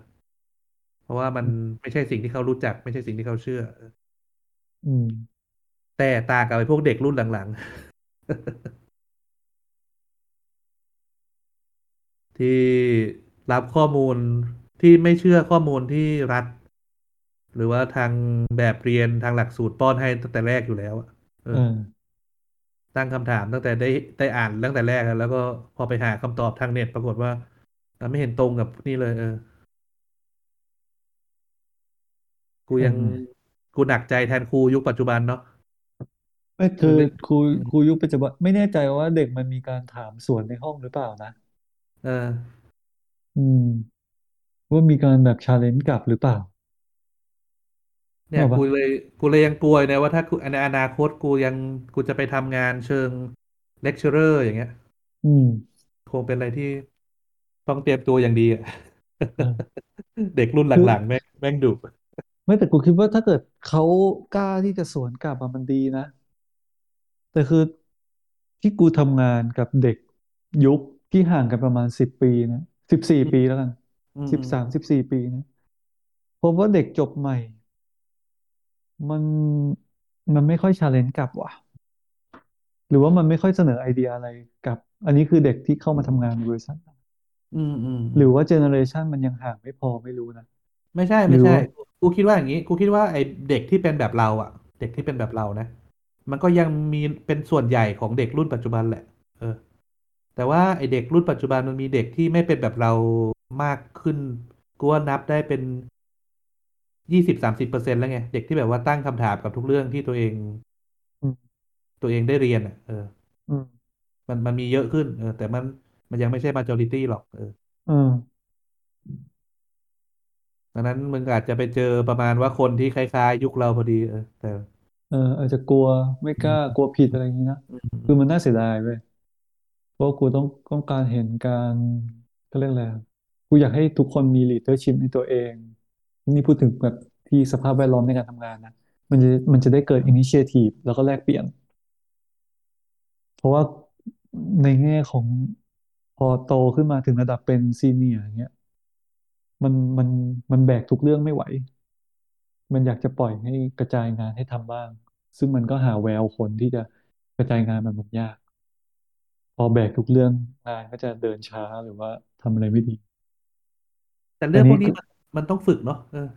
Speaker 2: เพราะว่ามันไม่ใช่สิ่งที่เขารู้จัก ไม่ใช่สิ่งที่เขาเชื่อเออ
Speaker 3: อืม
Speaker 2: แต่ต่างกับไอ้พวกเด็กรุ่นหลังๆ ที่รับข้อมูลที่ไม่เชื่อข้อมูลที่รัฐ หรือว่าทางแบบเรียนทางหลักสูตรป้อนให้ตั้งแต่แรกอยู่แล้วอะเออ
Speaker 3: เออ
Speaker 2: ตั้งคำถามตั้งแต่ได้ได้อ่านตั้งแต่แรกอะแล้วก็พอไปหาคำตอบทางเน็ตปรากฏว่าอะไม่เห็นตรงกับนี่เลย เออ กูยัง
Speaker 3: เออ
Speaker 2: กูหนักใจแทนครูยุคปัจจุบันเนาะ
Speaker 3: ไม่คือ
Speaker 2: มันเป็น
Speaker 3: ครู
Speaker 2: อืม
Speaker 3: ครูยุคปัจจุบันไม่แน่ใจว่าเด็กมันมีการถามสวนในห้องหรือเปล่านะ
Speaker 2: เออ
Speaker 3: อืม ว่ามีการแบบ challenge กลับหรือเปล่า
Speaker 2: เนี่ย
Speaker 3: นึกออกปะ
Speaker 2: กูเลยกูเลยยังกลัวนะว่าถ้ากูในอนาคตกูยังกูจะไปทำงานเชิง lecturer อย่างเงี้ย
Speaker 3: อืม
Speaker 2: คงเป็นอะไรที่ต้องเตรียมตัวอย่างดีอะ
Speaker 3: เออ
Speaker 2: เด็กรุ่นห
Speaker 3: คือ
Speaker 2: ลังๆแม่งแม่งดุ
Speaker 3: ไม่แต่กูคิดว่าถ้าเกิดเขากล้าที่จะสวนกลับอะมันดีนะ แต่คือที่กูทำงานกับเด็กยุคที่ห่างกันประมาณสิบปีนะสิบสี่
Speaker 2: อืม
Speaker 3: ปีแล้วกัน
Speaker 2: อืมอืม
Speaker 3: สิบสามสิบสี่ปีนะพบว่าเด็กจบใหม่ มันมันไม่ค่อย challenge กลับว่ะ หรือว่ามันไม่ค่อยเสนอไอเดียอะไรกับ อันนี้คือเด็กที่เข้ามาทำงานในบริษัท
Speaker 2: อืมอืมอืม
Speaker 3: หรือว่า generationมันยังห่างไม่พอไม่รู้นะ
Speaker 2: ไม่ใช่ไม่ใช่
Speaker 3: หรือว่า
Speaker 2: กูคิดว่าอย่างนี้กูคิดว่าไอ้เด็กที่เป็นแบบเราอะเด็กที่เป็นแบบเรานะ มันก็ยังมีเป็นส่วนใหญ่ของเด็กรุ่นปัจจุบันแหละ เออ แต่ว่าไอ้เด็กรุ่นปัจจุบันมันมีเด็กที่ไม่เป็นแบบเรามากขึ้นกูว่านับได้เป็นยี่สิบสามสิบเปอร์เซ็นต์แล้วไง เด็กที่แบบว่าตั้งคำถามกับทุกเรื่องที่ตัวเอง
Speaker 3: อืม
Speaker 2: ตัวเองได้เรียนอะ เออ
Speaker 3: อืม
Speaker 2: มันมันมีเยอะขึ้น เออ แต่มันมันยังไม่ใช่ majority หรอก เออ
Speaker 3: เออ
Speaker 2: ดังนั้นมึงอาจจะไปเจอประมาณว่าคนที่คล้ายๆ ยุคเราพอดี เออ แต่
Speaker 3: เอออาจจะกลัวไม่กล้า
Speaker 2: อืม
Speaker 3: กลัวผิดอะไรอย่างนี้นะ
Speaker 2: อืม
Speaker 3: คือมันน่าเสียดายเว้ยเพราะกูต้องต้องการเห็นการเขาเรียกอะไรอะกูอยากให้ทุกคนมี leadership ในตัวเอง นี่พูดถึงแบบที่สภาพแวดล้อมในการทำงานนะมันจะมันจะได้เกิด initiative แล้วก็แลกเปลี่ยน เพราะว่าในแง่ของพอโตขึ้นมาถึงระดับเป็นซีเนียร์อย่างเงี้ยมันมันมันแบกทุกเรื่องไม่ไหว มันอยากจะปล่อยให้กระจายงานให้ทำบ้าง ซึ่งมันก็หาแววคนที่จะกระจายงานมันมันยาก พอแบกทุกเรื่องงานก็จะเดินช้าหรือว่าทำอะไรไม่ดี
Speaker 2: แต่เรื่องพ
Speaker 3: อันนี้ก็
Speaker 2: วกนี้มันมันต้องฝึกเนาะเออ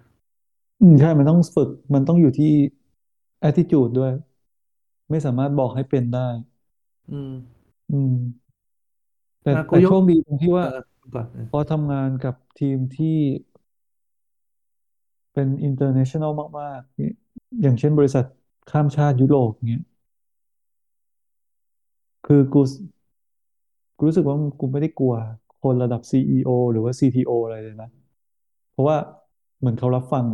Speaker 3: อืมใช่ มันต้องฝึก มันต้องอยู่ที่ attitude ด้วย ไม่สามารถบอกให้เป็นได้
Speaker 2: อืม
Speaker 3: อืม แต่
Speaker 2: อะกูยก
Speaker 3: แต่โชคดีตรงที่ว่า
Speaker 2: เออก่อนเออ
Speaker 3: พอทำงานกับทีมที่เป็น international มากๆนี่อย่างเช่นบริษัท ข้ามชาติยุโรปเงี้ยคือกูกูรู้สึกว่ากูไม่ได้กลัวคนระดับ CEO หรือว่า CTO ออะไรเลยนะ เพราะว่าเหมือนเขารับฟัง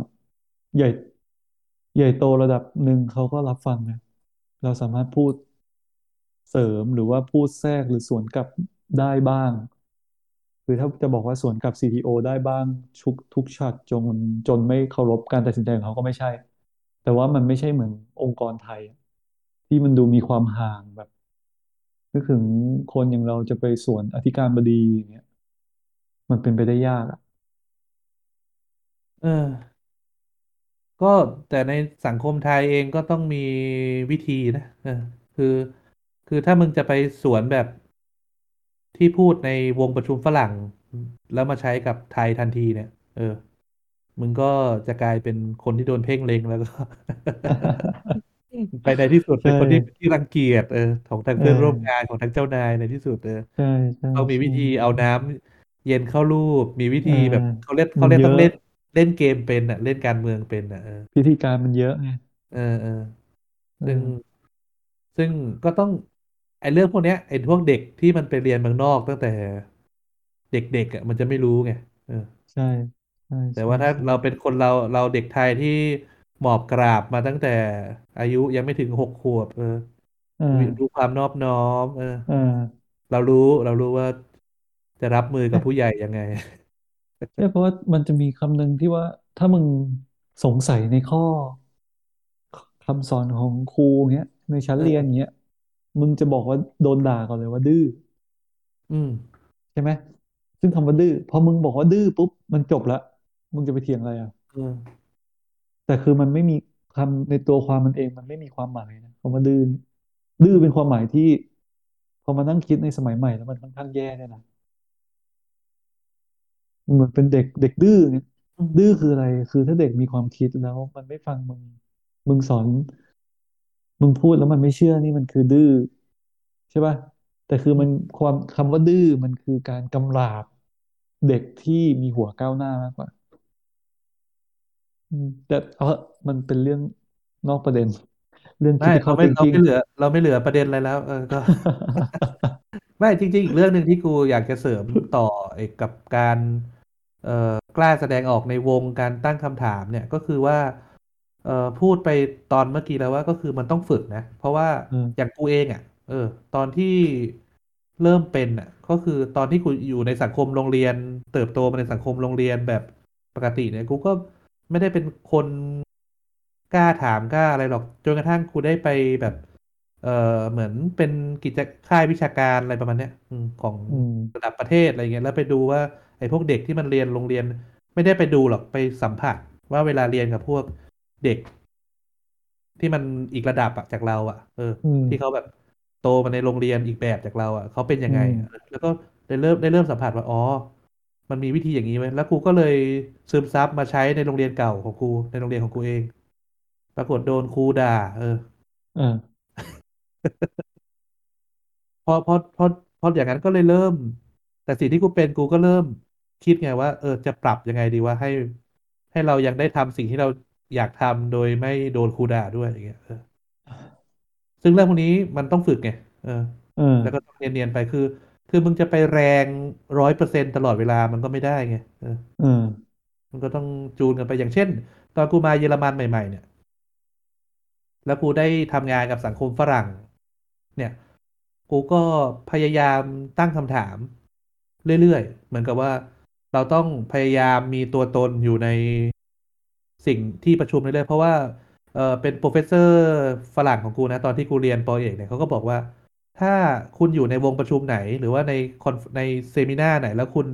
Speaker 3: ใหญ่ ใหญ่โตระดับหนึ่งเขาก็รับฟังนะเราสามารถพูดเสริมหรือว่าพูดแทรกหรือสวนกลับได้บ้าง คือถ้าจะบอกว่าสวนกลับ CTO ได้บ้างทุกทุกช็อตจนจนไม่เคารพการตัดสินใจของเขาก็ไม่ใช่ แต่ว่ามันไม่ใช่เหมือนองค์กรไทย ที่มันดูมีความห่างแบบนึกถึงคนอย่างเราจะไปสวนอธิการบดีอย่างเงี้ยมันเป็นไปได้ยากอะ
Speaker 2: เออ ก็แต่ในสังคมไทยเองก็ต้องมีวิธีนะเออคือ คือถ้ามึงจะไปสวนแบบที่พูดในวงประชุมฝรั่ง แล้วมาใช้กับไทยทันทีเนี่ย เออ มึงก็จะกลายเป็นคนที่โดนเพ่งเล็งแล้วก็ไปในที่สุด
Speaker 3: ใช่
Speaker 2: เป็นคนที่ที่รังเกียจเออของทั้ง
Speaker 3: เอ
Speaker 2: เพื่อนร่วมงาน
Speaker 3: อ
Speaker 2: ของทั้งเจ้านายในที่สุดเออ
Speaker 3: ใช่ใช่
Speaker 2: ต้องมีวิ
Speaker 3: ใช่
Speaker 2: ธีเอาน้ำเย็นเข้ารูป มีวิ
Speaker 3: เออ
Speaker 2: ธีแบบเขาเรียกเขา
Speaker 3: มันเยอะ
Speaker 2: เรียกต้องเล่นเล่นเกมเป็นอะ เล่นการเมืองเป็นอะเออ
Speaker 3: พิธีการมันเยอะไง
Speaker 2: เออเออ
Speaker 3: เอ
Speaker 2: ซึ่ง
Speaker 3: อ
Speaker 2: ซึ่งก็ต้องไอ้เรื่องพวกเนี้ยไอ้พวกเด็กที่มันไปเรียนเมืองนอกตั้งแต่ เด็กๆอะมันจะไม่รู้ไงเออ
Speaker 3: ใช่ใช่
Speaker 2: แต่
Speaker 3: ใช่
Speaker 2: ว่าถ้า
Speaker 3: ใช่
Speaker 2: เราเป็นคนเราเราเด็กไทยที่หมอบกราบมาตั้งแต่อายุยังไม่ถึงหกขวบ เออ
Speaker 3: เออ
Speaker 2: มีดูความนอบน้อม เออ
Speaker 3: เออ
Speaker 2: เรารู้เรารู้ว่าจะรับมือกับผู้ใหญ่ยังไง
Speaker 3: ใช่เพราะว่ามันจะมีคำหนึ่งที่ว่าถ้ามึงสงสัยในข้อคำสอนของครูเงี้ย ในชั้นเรียน
Speaker 2: เออ
Speaker 3: เงี้ยมึงจะบอกว่าโดนด่าก่อนเลยว่าดื้อ
Speaker 2: อืม
Speaker 3: ใช่ไหมซึ่งคำว่าดื้อพอมึงบอกว่าดื้อปุ๊บมันจบละ มึงจะไปเถียงอะไรอะ
Speaker 2: เออ
Speaker 3: แต่คือมันไม่มีคำในตัวความมันเองมันไม่มีความหมายนะคำว่าดื้อดื้อเป็นความหมายที่ พอมานั่งคิดในสมัยใหม่แล้วมันค่อนข้างแย่เนี่ยนะเหมือนเป็นเด็กเด็กดื้อเนี่ย
Speaker 2: อืม
Speaker 3: ดื้อคืออะไร คือถ้าเด็กมีความคิดแล้ว มันไม่ฟังมึงมึงสอน มึงพูดแล้วมันไม่เชื่อนี่มันคือดื้อใช่ป่ะแต่คือมัน
Speaker 2: อืม
Speaker 3: ความคำว่าดื้อมันคือการกำราบเด็กที่มีหัวก้าวหน้ามากกว่าอืม แต่เออมันเป็นเรื่องนอกประเด็น เรื่อง
Speaker 2: ไม่เรา
Speaker 3: critical
Speaker 2: ไม่เรา
Speaker 3: thinking
Speaker 2: ไม่เหลือ เราไม่เหลือประเด็นอะไรแล้ว เออก็ ไม่จริงๆ อีกเรื่องหนึ่งที่กูอยากจะเสริมต่อไอ้กับการเอ่อกล้าแสดงออกในวงการตั้งคำถามเนี่ยก็คือว่าเอ่อพูดไปตอนเมื่อกี้แล้วว่าก็คือมันต้องฝึกนะ เพราะว่า
Speaker 3: อืม
Speaker 2: อย่างกูเองอะ เออ ตอนที่เริ่มเป็นอะ ก็คือตอนที่กูอยู่ในสังคมโรงเรียน เติบโตมาในสังคมโรงเรียนแบบปกติเนี่ยกูก็ ไม่ได้เป็นคนกล้าถามกล้าอะไรหรอกจนกระทั่งกูได้ไปแบบ เอ่อเหมือนเป็นกิจค่ายวิชาการอะไรประมาณเนี้ยอืมของ
Speaker 3: อืม
Speaker 2: ระดับประเทศอะไรเงี้ยแล้วไปดูว่าไอ้พวกเด็กที่มันเรียนโรงเรียน ไม่ได้ไปดูหรอกไปสัมผัสว่าเวลาเรียนกับพวกเด็ก ที่มันอีกระดับอะจากเราอะเออ
Speaker 3: อืม
Speaker 2: ที่เขาแบบโตมาในโรงเรียนอีกแบบจากเราอะเขาเป็นยังไง
Speaker 3: อืม
Speaker 2: อะแล้วก็ได้เริ่มได้เริ่มสัมผัสว่าอ๋อ มันมีวิธีอย่างนี้ไหมแล้วครูก็เลยซึมซับมาใช้ในโรงเรียนเก่าของครูในโรงเรียนของครูเอง ปรากฏโดนครูด่า เออ
Speaker 3: อ่า
Speaker 2: พอพอพอพออย่างนั้นก็เลยเริ่ม แต่สิ่งที่กูเป็นกูก็เริ่มคิดไงว่า เออจะปรับยังไงดีว่าให้ ให้เรายังได้ทำสิ่งที่เราอยากทำโดยไม่โดนครูด่าด้วยอย่างเงี้ยเออซึ่งเรื่องพวกนี้มันต้องฝึกไงเออ
Speaker 3: เออ
Speaker 2: แล้วก็ต้องเนียนๆไปคือ คือมึงจะไปแรงร้อยเปอร์เซ็นต์ตลอดเวลามันก็ไม่ได้ไงเออ
Speaker 3: เออ
Speaker 2: มันก็ต้องจูนกันไปอย่างเช่น ตอนกูมาเยอรมันใหม่ ๆ เนี่ย แล้วกูได้ทำงานกับสังคมฝรั่ง เนี่ย กูก็พยายามตั้งคำถาม เรื่อยๆ เหมือนกับว่าเราต้องพยายามมีตัวตนอยู่ในสิ่งที่ประชุมเรื่อยๆเพราะว่าเออเป็น professor ฝรั่งของกูนะ ตอนที่กูเรียนปอเอกเนี่ยเขาก็บอกว่า ถ้าคุณอยู่ในวงประชุมไหน หรือว่าในคอนใน seminar ไหน แล้วคุณ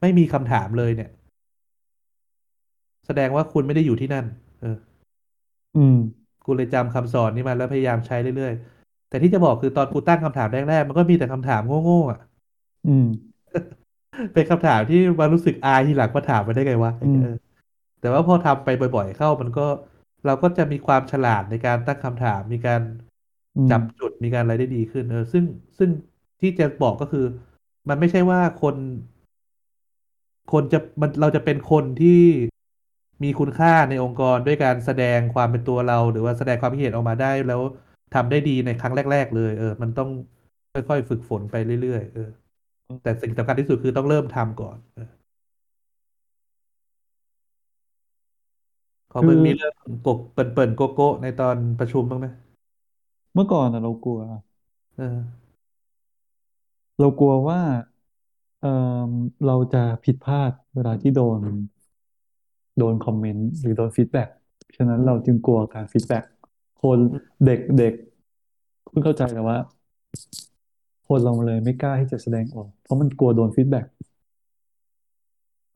Speaker 2: ไม่มีคำถามเลยเนี่ย แสดงว่าคุณไม่ได้อยู่ที่นั่น เออ
Speaker 3: อืม
Speaker 2: กูเลยจำคำสอนนี้มาแล้วพยายามใช้เรื่อยๆ แต่ที่จะบอกคือตอนกูตั้งคำถามแรกๆ มันก็มีแต่คำถามโง่ๆอะ
Speaker 3: อืม
Speaker 2: เป็นคำถามที่มารู้สึกอายทีหลังว่าถามมาได้ไงวะอ
Speaker 3: อืม
Speaker 2: ย่างเงี้ยเออแต่ว่าพอทำไปบ่อยๆ เข้ามันก็เราก็จะมีความฉลาดในการตั้งคำถามมีการ
Speaker 3: อืม
Speaker 2: จับจุดมีการอะไรได้ดีขึ้น เออ ซึ่งซึ่งที่จะบอกก็คือ มันไม่ใช่ว่าคน คนจะมันเราจะเป็นคนที่มีคุณค่าในองค์กรด้วยการแสดงความเป็นตัวเรา หรือว่าแสดงความคิดเห็นออกมาได้แล้วทำได้ดีในครั้งแรก ๆ เลย เออ มันต้องค่อยๆฝึกฝนไปเรื่อยๆเออแต่สิ่งสำคัญที่สุดคือต้องเริ่มทำก่อนเออของ
Speaker 3: คือ
Speaker 2: มึงมีเรื่องเปิ่นเปิ่นโก๊ะโก๊ะในตอนประชุมบ้างไหม
Speaker 3: เมื่อก่อนอะเรากลัว
Speaker 2: เออ
Speaker 3: เรากลัวว่าเอ่อเราจะผิดพลาดเวลาที่โดน โดน comment หรือโดน feedbackฉะนั้นเราจึงกลัวการ feedback คน
Speaker 2: อืม
Speaker 3: เด็กเด็กเพิ่งเข้าใจแต่ว่าคนเราเลยไม่กล้าที่จะแสดงออก เพราะมันกลัวโดน feedback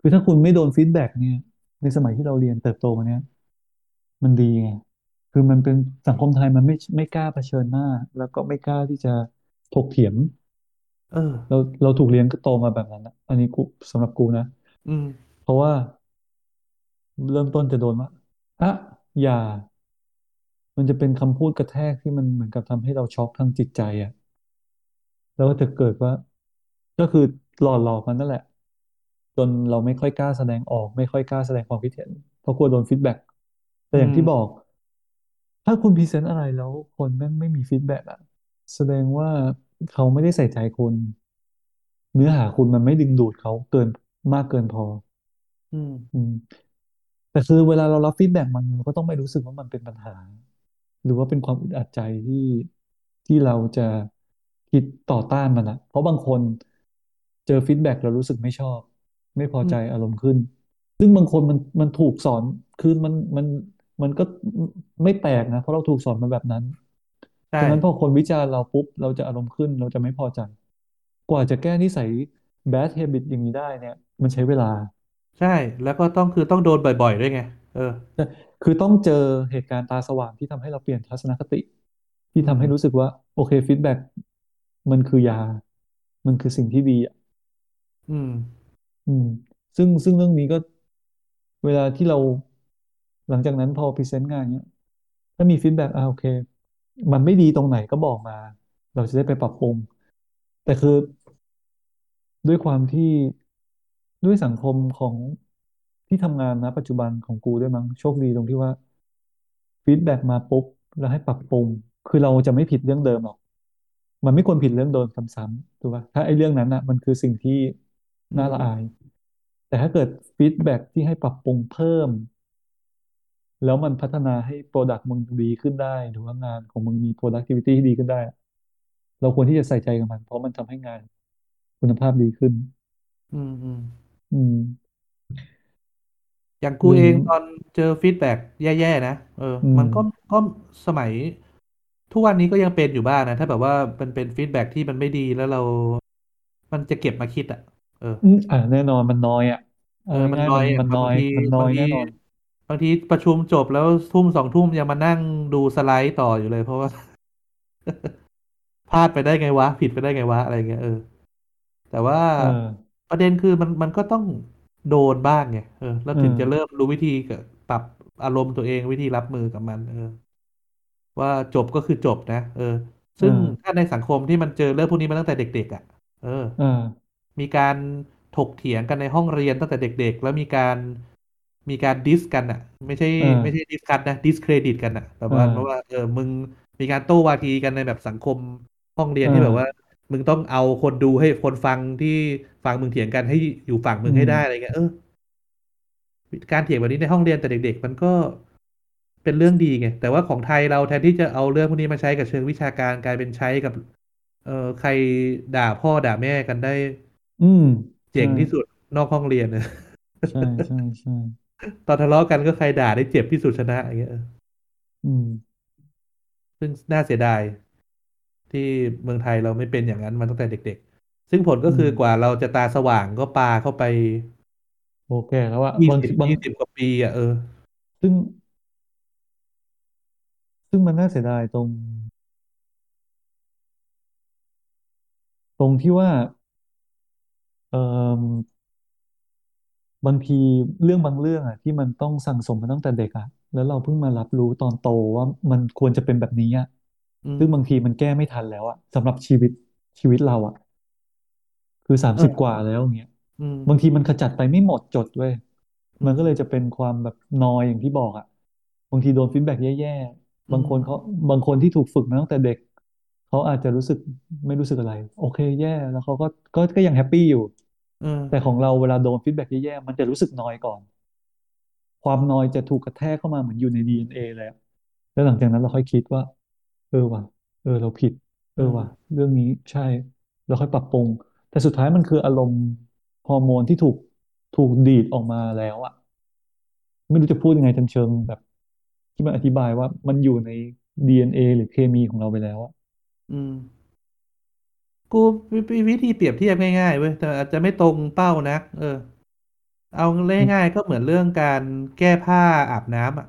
Speaker 3: คือถ้าคุณไม่โดน feedback เนี่ย ในสมัยที่เราเรียนเติบโตมาเนี่ย มันดีไง คือมันเป็นสังคมไทยมันไม่ไม่กล้าเผชิญหน้า แล้วก็ไม่กล้าที่จะถกเถียง
Speaker 2: เออ
Speaker 3: เราเราถูกเลี้ยงก็โตมาแบบนั้นนะอันนี้กูสำหรับกูนะ
Speaker 2: อืม
Speaker 3: เพราะว่าเริ่มต้นจะโดนว่าอะอย่า มันจะเป็นคำพูดกระแทกที่มันเหมือนกับทำให้เราช็อกทางจิตใจอะ แล้วก็จะเกิดว่า ก็คือหล่อหลอมมันนั่นแหละ จนเราไม่ค่อยกล้าแสดงออก ไม่ค่อยกล้าแสดงความคิดเห็นเพราะกลัวโดน feedback แต่
Speaker 2: อืม
Speaker 3: อย่างที่บอก ถ้าคุณ present อะไรแล้วคนแม่งไม่มี feedback อะแสดงว่าเขาไม่ได้ใส่ใจคุณ เนื้อหาคุณมันไม่ดึงดูดเขาเกินมากเกินพอ
Speaker 2: อืม
Speaker 3: อืม แต่คือเวลาเรารับ feedback มันเราก็ต้องไม่รู้สึกว่ามันเป็นปัญหา หรือว่าเป็นความอึดอัดใจที่ที่เราจะคิดต่อต้านมันอะเพราะบางคนเจอ feedback เรารู้สึกไม่ชอบ ไม่พอใจ
Speaker 2: อืม
Speaker 3: อารมณ์ขึ้น ซึ่งบางคนมันมันถูกสอนคือมันมัน มันก็ไม่แปลกนะ เพราะเราถูกสอนมาแบบนั้น
Speaker 2: ใช่
Speaker 3: ฉะนั้นพอคนวิจารณ์เราปุ๊บ เราจะอารมณ์ขึ้น เราจะไม่พอใจ กว่าจะแก้นิสัย bad habit อย่างนี้ได้เนี่ย มันใช้เวลา
Speaker 2: ใช่ แล้วก็ต้องคือต้องโดนบ่อยๆด้วยไง เออ
Speaker 3: ใช่คือต้องเจอเหตุการณ์ตาสว่างที่ทำให้เราเปลี่ยนทัศนคติ ที่
Speaker 2: อืม
Speaker 3: ทำให้รู้สึกว่า โอเค feedback มันคือยา มันคือสิ่งที่ดีอะ
Speaker 2: อืม
Speaker 3: อืม ซึ่งซึ่งเรื่องนี้ก็ เวลาที่เรา หลังจากนั้นพอ present งานเนี้ยถ้ามี feedback อ่าโอเค มันไม่ดีตรงไหนก็บอกมา เราจะได้ไปปรับปรุง แต่คือด้วยความที่ด้วยสังคมของที่ทำงานนะ ปัจจุบันของกูด้วยมั้งโชคดีตรงที่ว่า feedback มาปุ๊บแล้วให้ปรับปรุง คือเราจะไม่ผิดเรื่องเดิมหรอก มันไม่ควรผิดเรื่องเดิมซ้ำๆถูกป่ะถ้าไอ้เรื่องนั้นอะ มันคือสิ่งที่น่าละอาย แต่ถ้าเกิด feedback ที่ให้ปรับปรุงเพิ่ม แล้วมันพัฒนาให้ product มึงดีขึ้นได้ หรือว่างานของมึงมี productivity ที่ดีขึ้นได้อะเราควรที่จะใส่ใจกับมัน เพราะมันทำให้งานคุณภาพดีขึ้น
Speaker 2: อืมอืม
Speaker 3: อืม
Speaker 2: อย่างกู
Speaker 3: เรื่อง
Speaker 2: เองตอนเจอ feedback แย่ๆนะเออ
Speaker 3: อืม
Speaker 2: มันก็ก็สมัย ทุกวันนี้ก็ยังเป็นอยู่บ้างนะ ถ้าแบบว่ามันเป็น feedback ที่มันไม่ดีแล้วเรา มันจะเก็บมาคิดอะ เออ
Speaker 3: อืมอ่าแน่นอนมันนอยอะ เอา
Speaker 2: เออมัน
Speaker 3: ง่ายๆมัน
Speaker 2: น้อยอะ
Speaker 3: มันน้อย
Speaker 2: บางที
Speaker 3: มันน้อ
Speaker 2: บางที
Speaker 3: ยแน่นอน
Speaker 2: บางทีประชุมจบแล้วทุ่มสองทุ่มยังมานั่งดูสไลด์ต่ออยู่เลย เพราะว่าพลาดไปได้ไงวะ ผิดไปได้ไงวะ อะไรเงี้ยเออ แต่ว่า
Speaker 3: เออ
Speaker 2: ประเด็นคือมันมันก็ต้องโดนบ้างไงเออแล้ว
Speaker 3: เออ
Speaker 2: ถึงจะเริ่มรู้วิธีกับปรับอารมณ์ตัวเองวิธีรับมือกับมัน เออ ว่าจบก็คือจบนะเออ
Speaker 3: เออ
Speaker 2: ซึ่งถ้าในสังคมที่มันเจอเรื่องพวกนี้มาตั้งแต่เด็กๆอะเออ
Speaker 3: เออ
Speaker 2: มีการถกเถียงกันในห้องเรียนตั้งแต่เด็ก ๆ แล้วมีการ มีการดิสกันอะไม่ใช่
Speaker 3: เออ
Speaker 2: ไม่ใช่ดิสกันนะดิสเครดิตกันอะแบบ
Speaker 3: เอ
Speaker 2: ว่าเพราะว่า
Speaker 3: อ
Speaker 2: เออมึงมีการโต้วาทีกันในแบบสังคมห้องเรีย
Speaker 3: เอ
Speaker 2: นที่แบบว่า
Speaker 3: อ
Speaker 2: มึงต้องเอาคนดูให้คนฟังที่ฟังมึงเถียงกันให้อยู่ฝั่งมึ
Speaker 3: อืม
Speaker 2: งให้ได้อะไรเงี้ยเออการเถียงแบบนี้ในห้องเรียนแต่เด็ก ๆ มันก็เป็นเรื่องดีไงแต่ว่าของไทยเราแทนที่จะเอาเรื่องพวกนี้มาใช้กับเชิงวิชาการกลายเป็นใช้กับ เอ่อใครด่าพ่อด่าแม่กันได้
Speaker 3: อืม
Speaker 2: เจ๋
Speaker 3: ใช่
Speaker 2: งที่สุดนอกห้องเรียนนะ
Speaker 3: ใช่ใช่ใช่
Speaker 2: ตอนทะเลาะกันก็ใครด่าได้เจ็บที่สุดชนะอย่างเงี้ยเออ
Speaker 3: อืม
Speaker 2: ซึ่งน่าเสียดาย ที่เมืองไทยเราไม่เป็นอย่างนั้นมาตั้งแต่เด็ก ๆ ซึ่งผลก็
Speaker 3: อืม
Speaker 2: คือกว่าเราจะตาสว่างก็ปาเข้าไป
Speaker 3: โอเคแล้วอะ
Speaker 2: ยี่สิบ
Speaker 3: บางทีบาง
Speaker 2: ยี่สิบกว่าปีอะเออ
Speaker 3: ซึ่ง ซึ่งมันน่าเสียดายตรง ตรงที่ว่า เอ่อ บางทีเรื่องบางเรื่องอะที่มันต้องสั่งสมมาตั้งแต่เด็กอะแล้วเราเพิ่งมารับรู้ตอนโตว่ามันควรจะเป็นแบบนี้อะ
Speaker 2: อืม
Speaker 3: ซึ่งบางทีมันแก้ไม่ทันแล้วอะสำหรับชีวิตชีวิตเราอะคือสาม
Speaker 2: เออ
Speaker 3: สิบกว่าแล้วอย่างเงี้ย
Speaker 2: อืม
Speaker 3: บางทีมันขจัดไปไม่หมดจดเว้ย
Speaker 2: อืม
Speaker 3: มันก็เลยจะเป็นความแบบนอยอย่างที่บอกอะบางทีโดน feedback แย่ๆ
Speaker 2: อืม
Speaker 3: บางคนเขาบางคนที่ถูกฝึกมาตั้งแต่เด็ก เขาอาจจะรู้สึกไม่รู้สึกอะไร โอเคแย่ แล้วเขาก็ก็ก็ยัง happy อยู่
Speaker 2: เออ
Speaker 3: แต่ของเราเวลาโดน feedback แย่ๆมันจะรู้สึกนอยก่อน ความนอยจะถูกกระแทกเข้ามาเหมือนอยู่ใน DNA เอ็นเอเลยอะแล้วหลังจากนั้นเราค่อยคิดว่า เออว่ะเออ เราผิด เออว่ะ
Speaker 2: เออ
Speaker 3: เรื่องนี้ใช่ เราค่อยปรับปรุง แต่สุดท้ายมันคืออารมณ์ฮอร์โมนที่ถูกถูกดีดออกมาแล้วอะไม่รู้จะพูดยังไงจนเชิงแบบ ที่มันอธิบายว่ามันอยู่ใน DNA หรือเคมีของเราไปแล้วอะ
Speaker 2: อืม กูมีวิธีเปรียบเทียบง่ายๆเว้ยแต่อาจจะไม่ตรงเป้านะเออ เอา
Speaker 3: อืม
Speaker 2: ง่ายๆก็เหมือนเรื่องการแก้ผ้าอาบน้ำอะ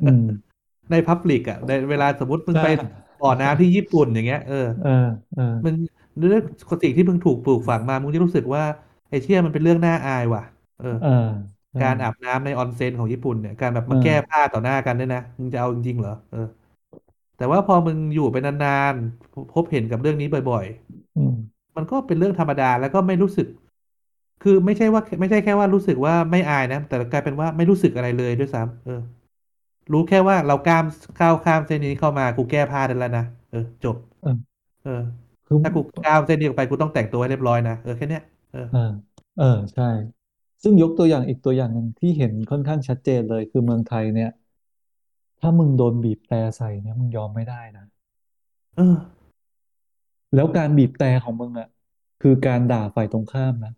Speaker 3: อืม
Speaker 2: ในพับลิกอะในเวลาสมมติมึง
Speaker 3: ใช่
Speaker 2: ไปบ่อน้ำที่ญี่ปุ่นอย่างเงี้ยเออ
Speaker 3: เออเออ
Speaker 2: มันเรื่องสิ่งที่มึงถูกปลูกฝังมามึงจะรู้สึกว่าไอ้เชี่ยมันเป็นเรื่องน่าอายว่ะ เออ
Speaker 3: เออใช่
Speaker 2: การอาบน้ำในออนเซ็นของญี่ปุ่นเนี่ยการแบบ
Speaker 3: เอ
Speaker 2: มาแก้
Speaker 3: อ
Speaker 2: ผ้าต่อหน้ากันเนี่ยนะมึงจะเอาจริงๆเหรอเออ แต่ว่าพอมึงอยู่ไปนานๆพบเห็นกับเรื่องนี้บ่อย
Speaker 3: อืม
Speaker 2: ๆมันก็เป็นเรื่องธรรมดาแล้วก็ไม่รู้สึก คือไม่ใช่ว่า ไม่ใช่แค่ว่ารู้สึกว่าไม่อายนะ แต่กลายเป็นว่าไม่รู้สึกอะไรเลยด้วยซ้ำเออ รู้แค่ว่าเราก้ามก้าวข้ามเส้นนี้เข้ามากูแก้ผ้าได้แล้วนะเออ จบ
Speaker 3: เออ
Speaker 2: เออ
Speaker 3: คือ
Speaker 2: ถ้ากูก้าวเส้นนี้ออกไปกูต้องแต่งตัวให้เรียบร้อยนะเออแค่เนี้ยเออ
Speaker 3: เออเออใช่ ซึ่งยกตัวอย่างอีกตัวอย่างหนึ่งที่เห็นค่อนข้างชัดเจนเลยคือเมืองไทยเนี่ย ถ้ามึงโดนบีบแตรใส่เนี่ยมึงยอมไม่ได้นะ
Speaker 2: เออ
Speaker 3: แล้วการบีบแตรของมึงอะคือการด่าฝ่ายตรงข้ามนะ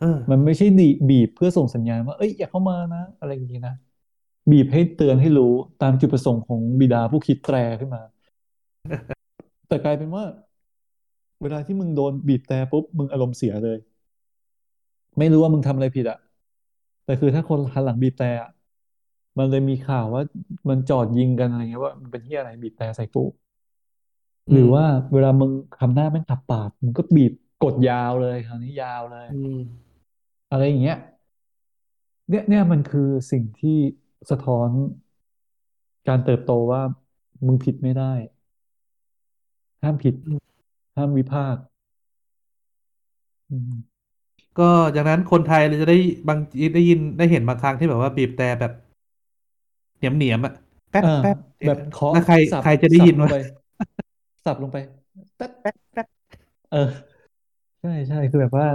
Speaker 2: เออ
Speaker 3: มันไม่ใช่ดีบีบเพื่อส่งสัญญาณว่าเอ้ยอย่าเข้ามานะอะไรอย่างนี้นะบีบให้เตือนให้รู้ตามจุดประสงค์ของบิดาผู้คิดแตรขึ้นมา แต่กลายเป็นว่า เวลาที่มึงโดนบีบแตรปุ๊บมึงอารมณ์เสียเลย ไม่รู้ว่ามึงทำอะไรผิดอะแต่คือถ้าคนหันหลังบีบแตรอะ มันเลยมีข่าวว่ามันจอดยิงกันอะไรเงี้ยว่ามันเป็นที่อะไรบีบแตรใส่กู
Speaker 2: อืม
Speaker 3: หรือว่าเวลามึงทำหน้าแม่งขับปากมึงก็บีบกดยาวเลยคราวนี้ยาวเลย
Speaker 2: อืม
Speaker 3: อะไรอย่างเงี้ย เนี่ยเนี่ยมันคือสิ่งที่สะท้อนการเติบโตว่ามึงผิดไม่ได้ ห้ามผิด
Speaker 2: อืม
Speaker 3: ห้ามวิพากษ์อืม
Speaker 2: ก็อย่างนั้นคนไทยเราจะได้บางได้ยินได้เห็นบางครั้งที่แบบว่าบีบแต่แบบ เหนียมเหนียมอะแป๊ด
Speaker 3: อ่า
Speaker 2: แป๊ด
Speaker 3: แบบเคาะ
Speaker 2: แล้วใคร
Speaker 3: สับ
Speaker 2: ใครจะได้ยินวะ
Speaker 3: สับลงไปสับลงไปแป๊ด
Speaker 2: แป๊ดแป๊ด
Speaker 3: เออ ใช่ใช่คือแบบว่า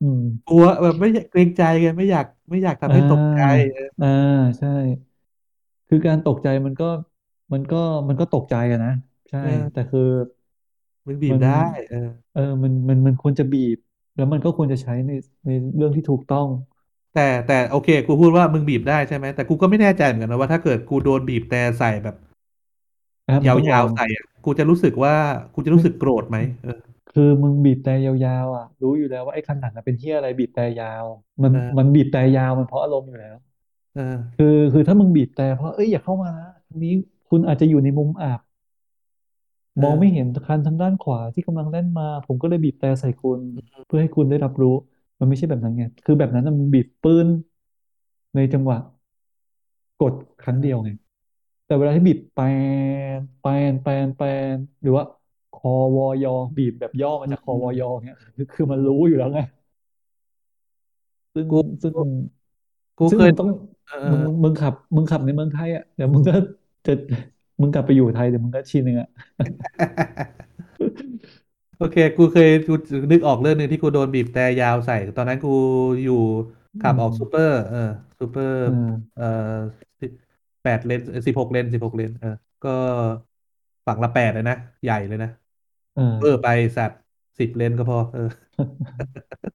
Speaker 3: อืม
Speaker 2: กลัวแบบไม่อยากเกรงใจไงไม่อยากไม่อยาก
Speaker 3: อ่
Speaker 2: ทำให้ตกใจาเออ
Speaker 3: อ่าใช่ คือการตกใจมันก็ มันก็มันก็ตกใจอะนะใช่
Speaker 2: เออ
Speaker 3: แต่คือมัน
Speaker 2: มึงบีบได้ เออ
Speaker 3: เออ มันมันมันควรจะบีบ แล้วมันก็ควรจะใช้ในในเรื่องที่ถูกต้อง
Speaker 2: แต่แต่โอเค กูพูดว่ามึงบีบได้ใช่ไหมแต่กูก็ไม่แน่ใจเหมือนกันนะว่าถ้าเกิดกูโดนบีบแต่ใส่แบบ
Speaker 3: อะมึ
Speaker 2: ย
Speaker 3: งต้องลองา
Speaker 2: วๆใส่อะกูจะรู้สึกว่ากูจะรู้
Speaker 3: ไม่
Speaker 2: สึกโกรธไหมเออ
Speaker 3: คือมึงบีบแต่ยาวๆอะ รู้อยู่แล้วว่าไอ้คันหนังอะเป็นเหี้ยอะไรบีบแต่ยาว มันมัน
Speaker 2: เออ
Speaker 3: บีบแต่ยาวมันเพราะอารมณ์อยู่แล้ว
Speaker 2: เออ
Speaker 3: คือคือถ้ามึงบีบแต่เพราะเอ้ยอย่าเข้ามานะทางนี้คุณอาจจะอยู่ในมุมอับมองไม่
Speaker 2: เออ
Speaker 3: เห็นคันทางด้านขวาที่กำลังแล่นมา ผมก็เลยบีบแต่ใส่คุณ เพื่อให้คุณได้รับรู้ มันไม่ใช่แบบนั้นไง คือแบบนั้นน่ะมึงบีบปื้นในจังหวะ กดครั้งเดียวไง แต่เวลาที่บีบแปนแปนแปนแปนหรือว่าคอวอยอบีบแบบย่อมา
Speaker 2: อื
Speaker 3: จากคอวอยอ
Speaker 2: ม
Speaker 3: เนี่ยคือคือ
Speaker 2: อื
Speaker 3: มันรู้อยู่
Speaker 2: ม
Speaker 3: แล้วไงซึ่ง
Speaker 2: กู
Speaker 3: ซึ่ง
Speaker 2: กูเคย
Speaker 3: ซึ่งมึงต้อง
Speaker 2: เออ
Speaker 3: มึงมึงมึงขับ มึงขับในเมืองไทยอะเดี๋ยวมึงก็จะมึงกลับไปอยู่ไทยเดี๋ยวมึงก็ชินเองอะ
Speaker 2: โอเค กูเคยกูนึกออกเรื่องหนึ่งที่กูโดนบีบแต่ยาวใส่ ตอนนั้นกูอยู่ขับ
Speaker 3: อืม
Speaker 2: ออกซูเปอร์ เออซูเปอร์
Speaker 3: อ่
Speaker 2: เอ่าอแปดเลนสิบหกเลนสิบหกเลนเออ ก็ฝั่งละแปดเลยนะ ใหญ่เลยนะเออ
Speaker 3: อ่า
Speaker 2: ไปสัตว์สิบเลนก็พอ เออ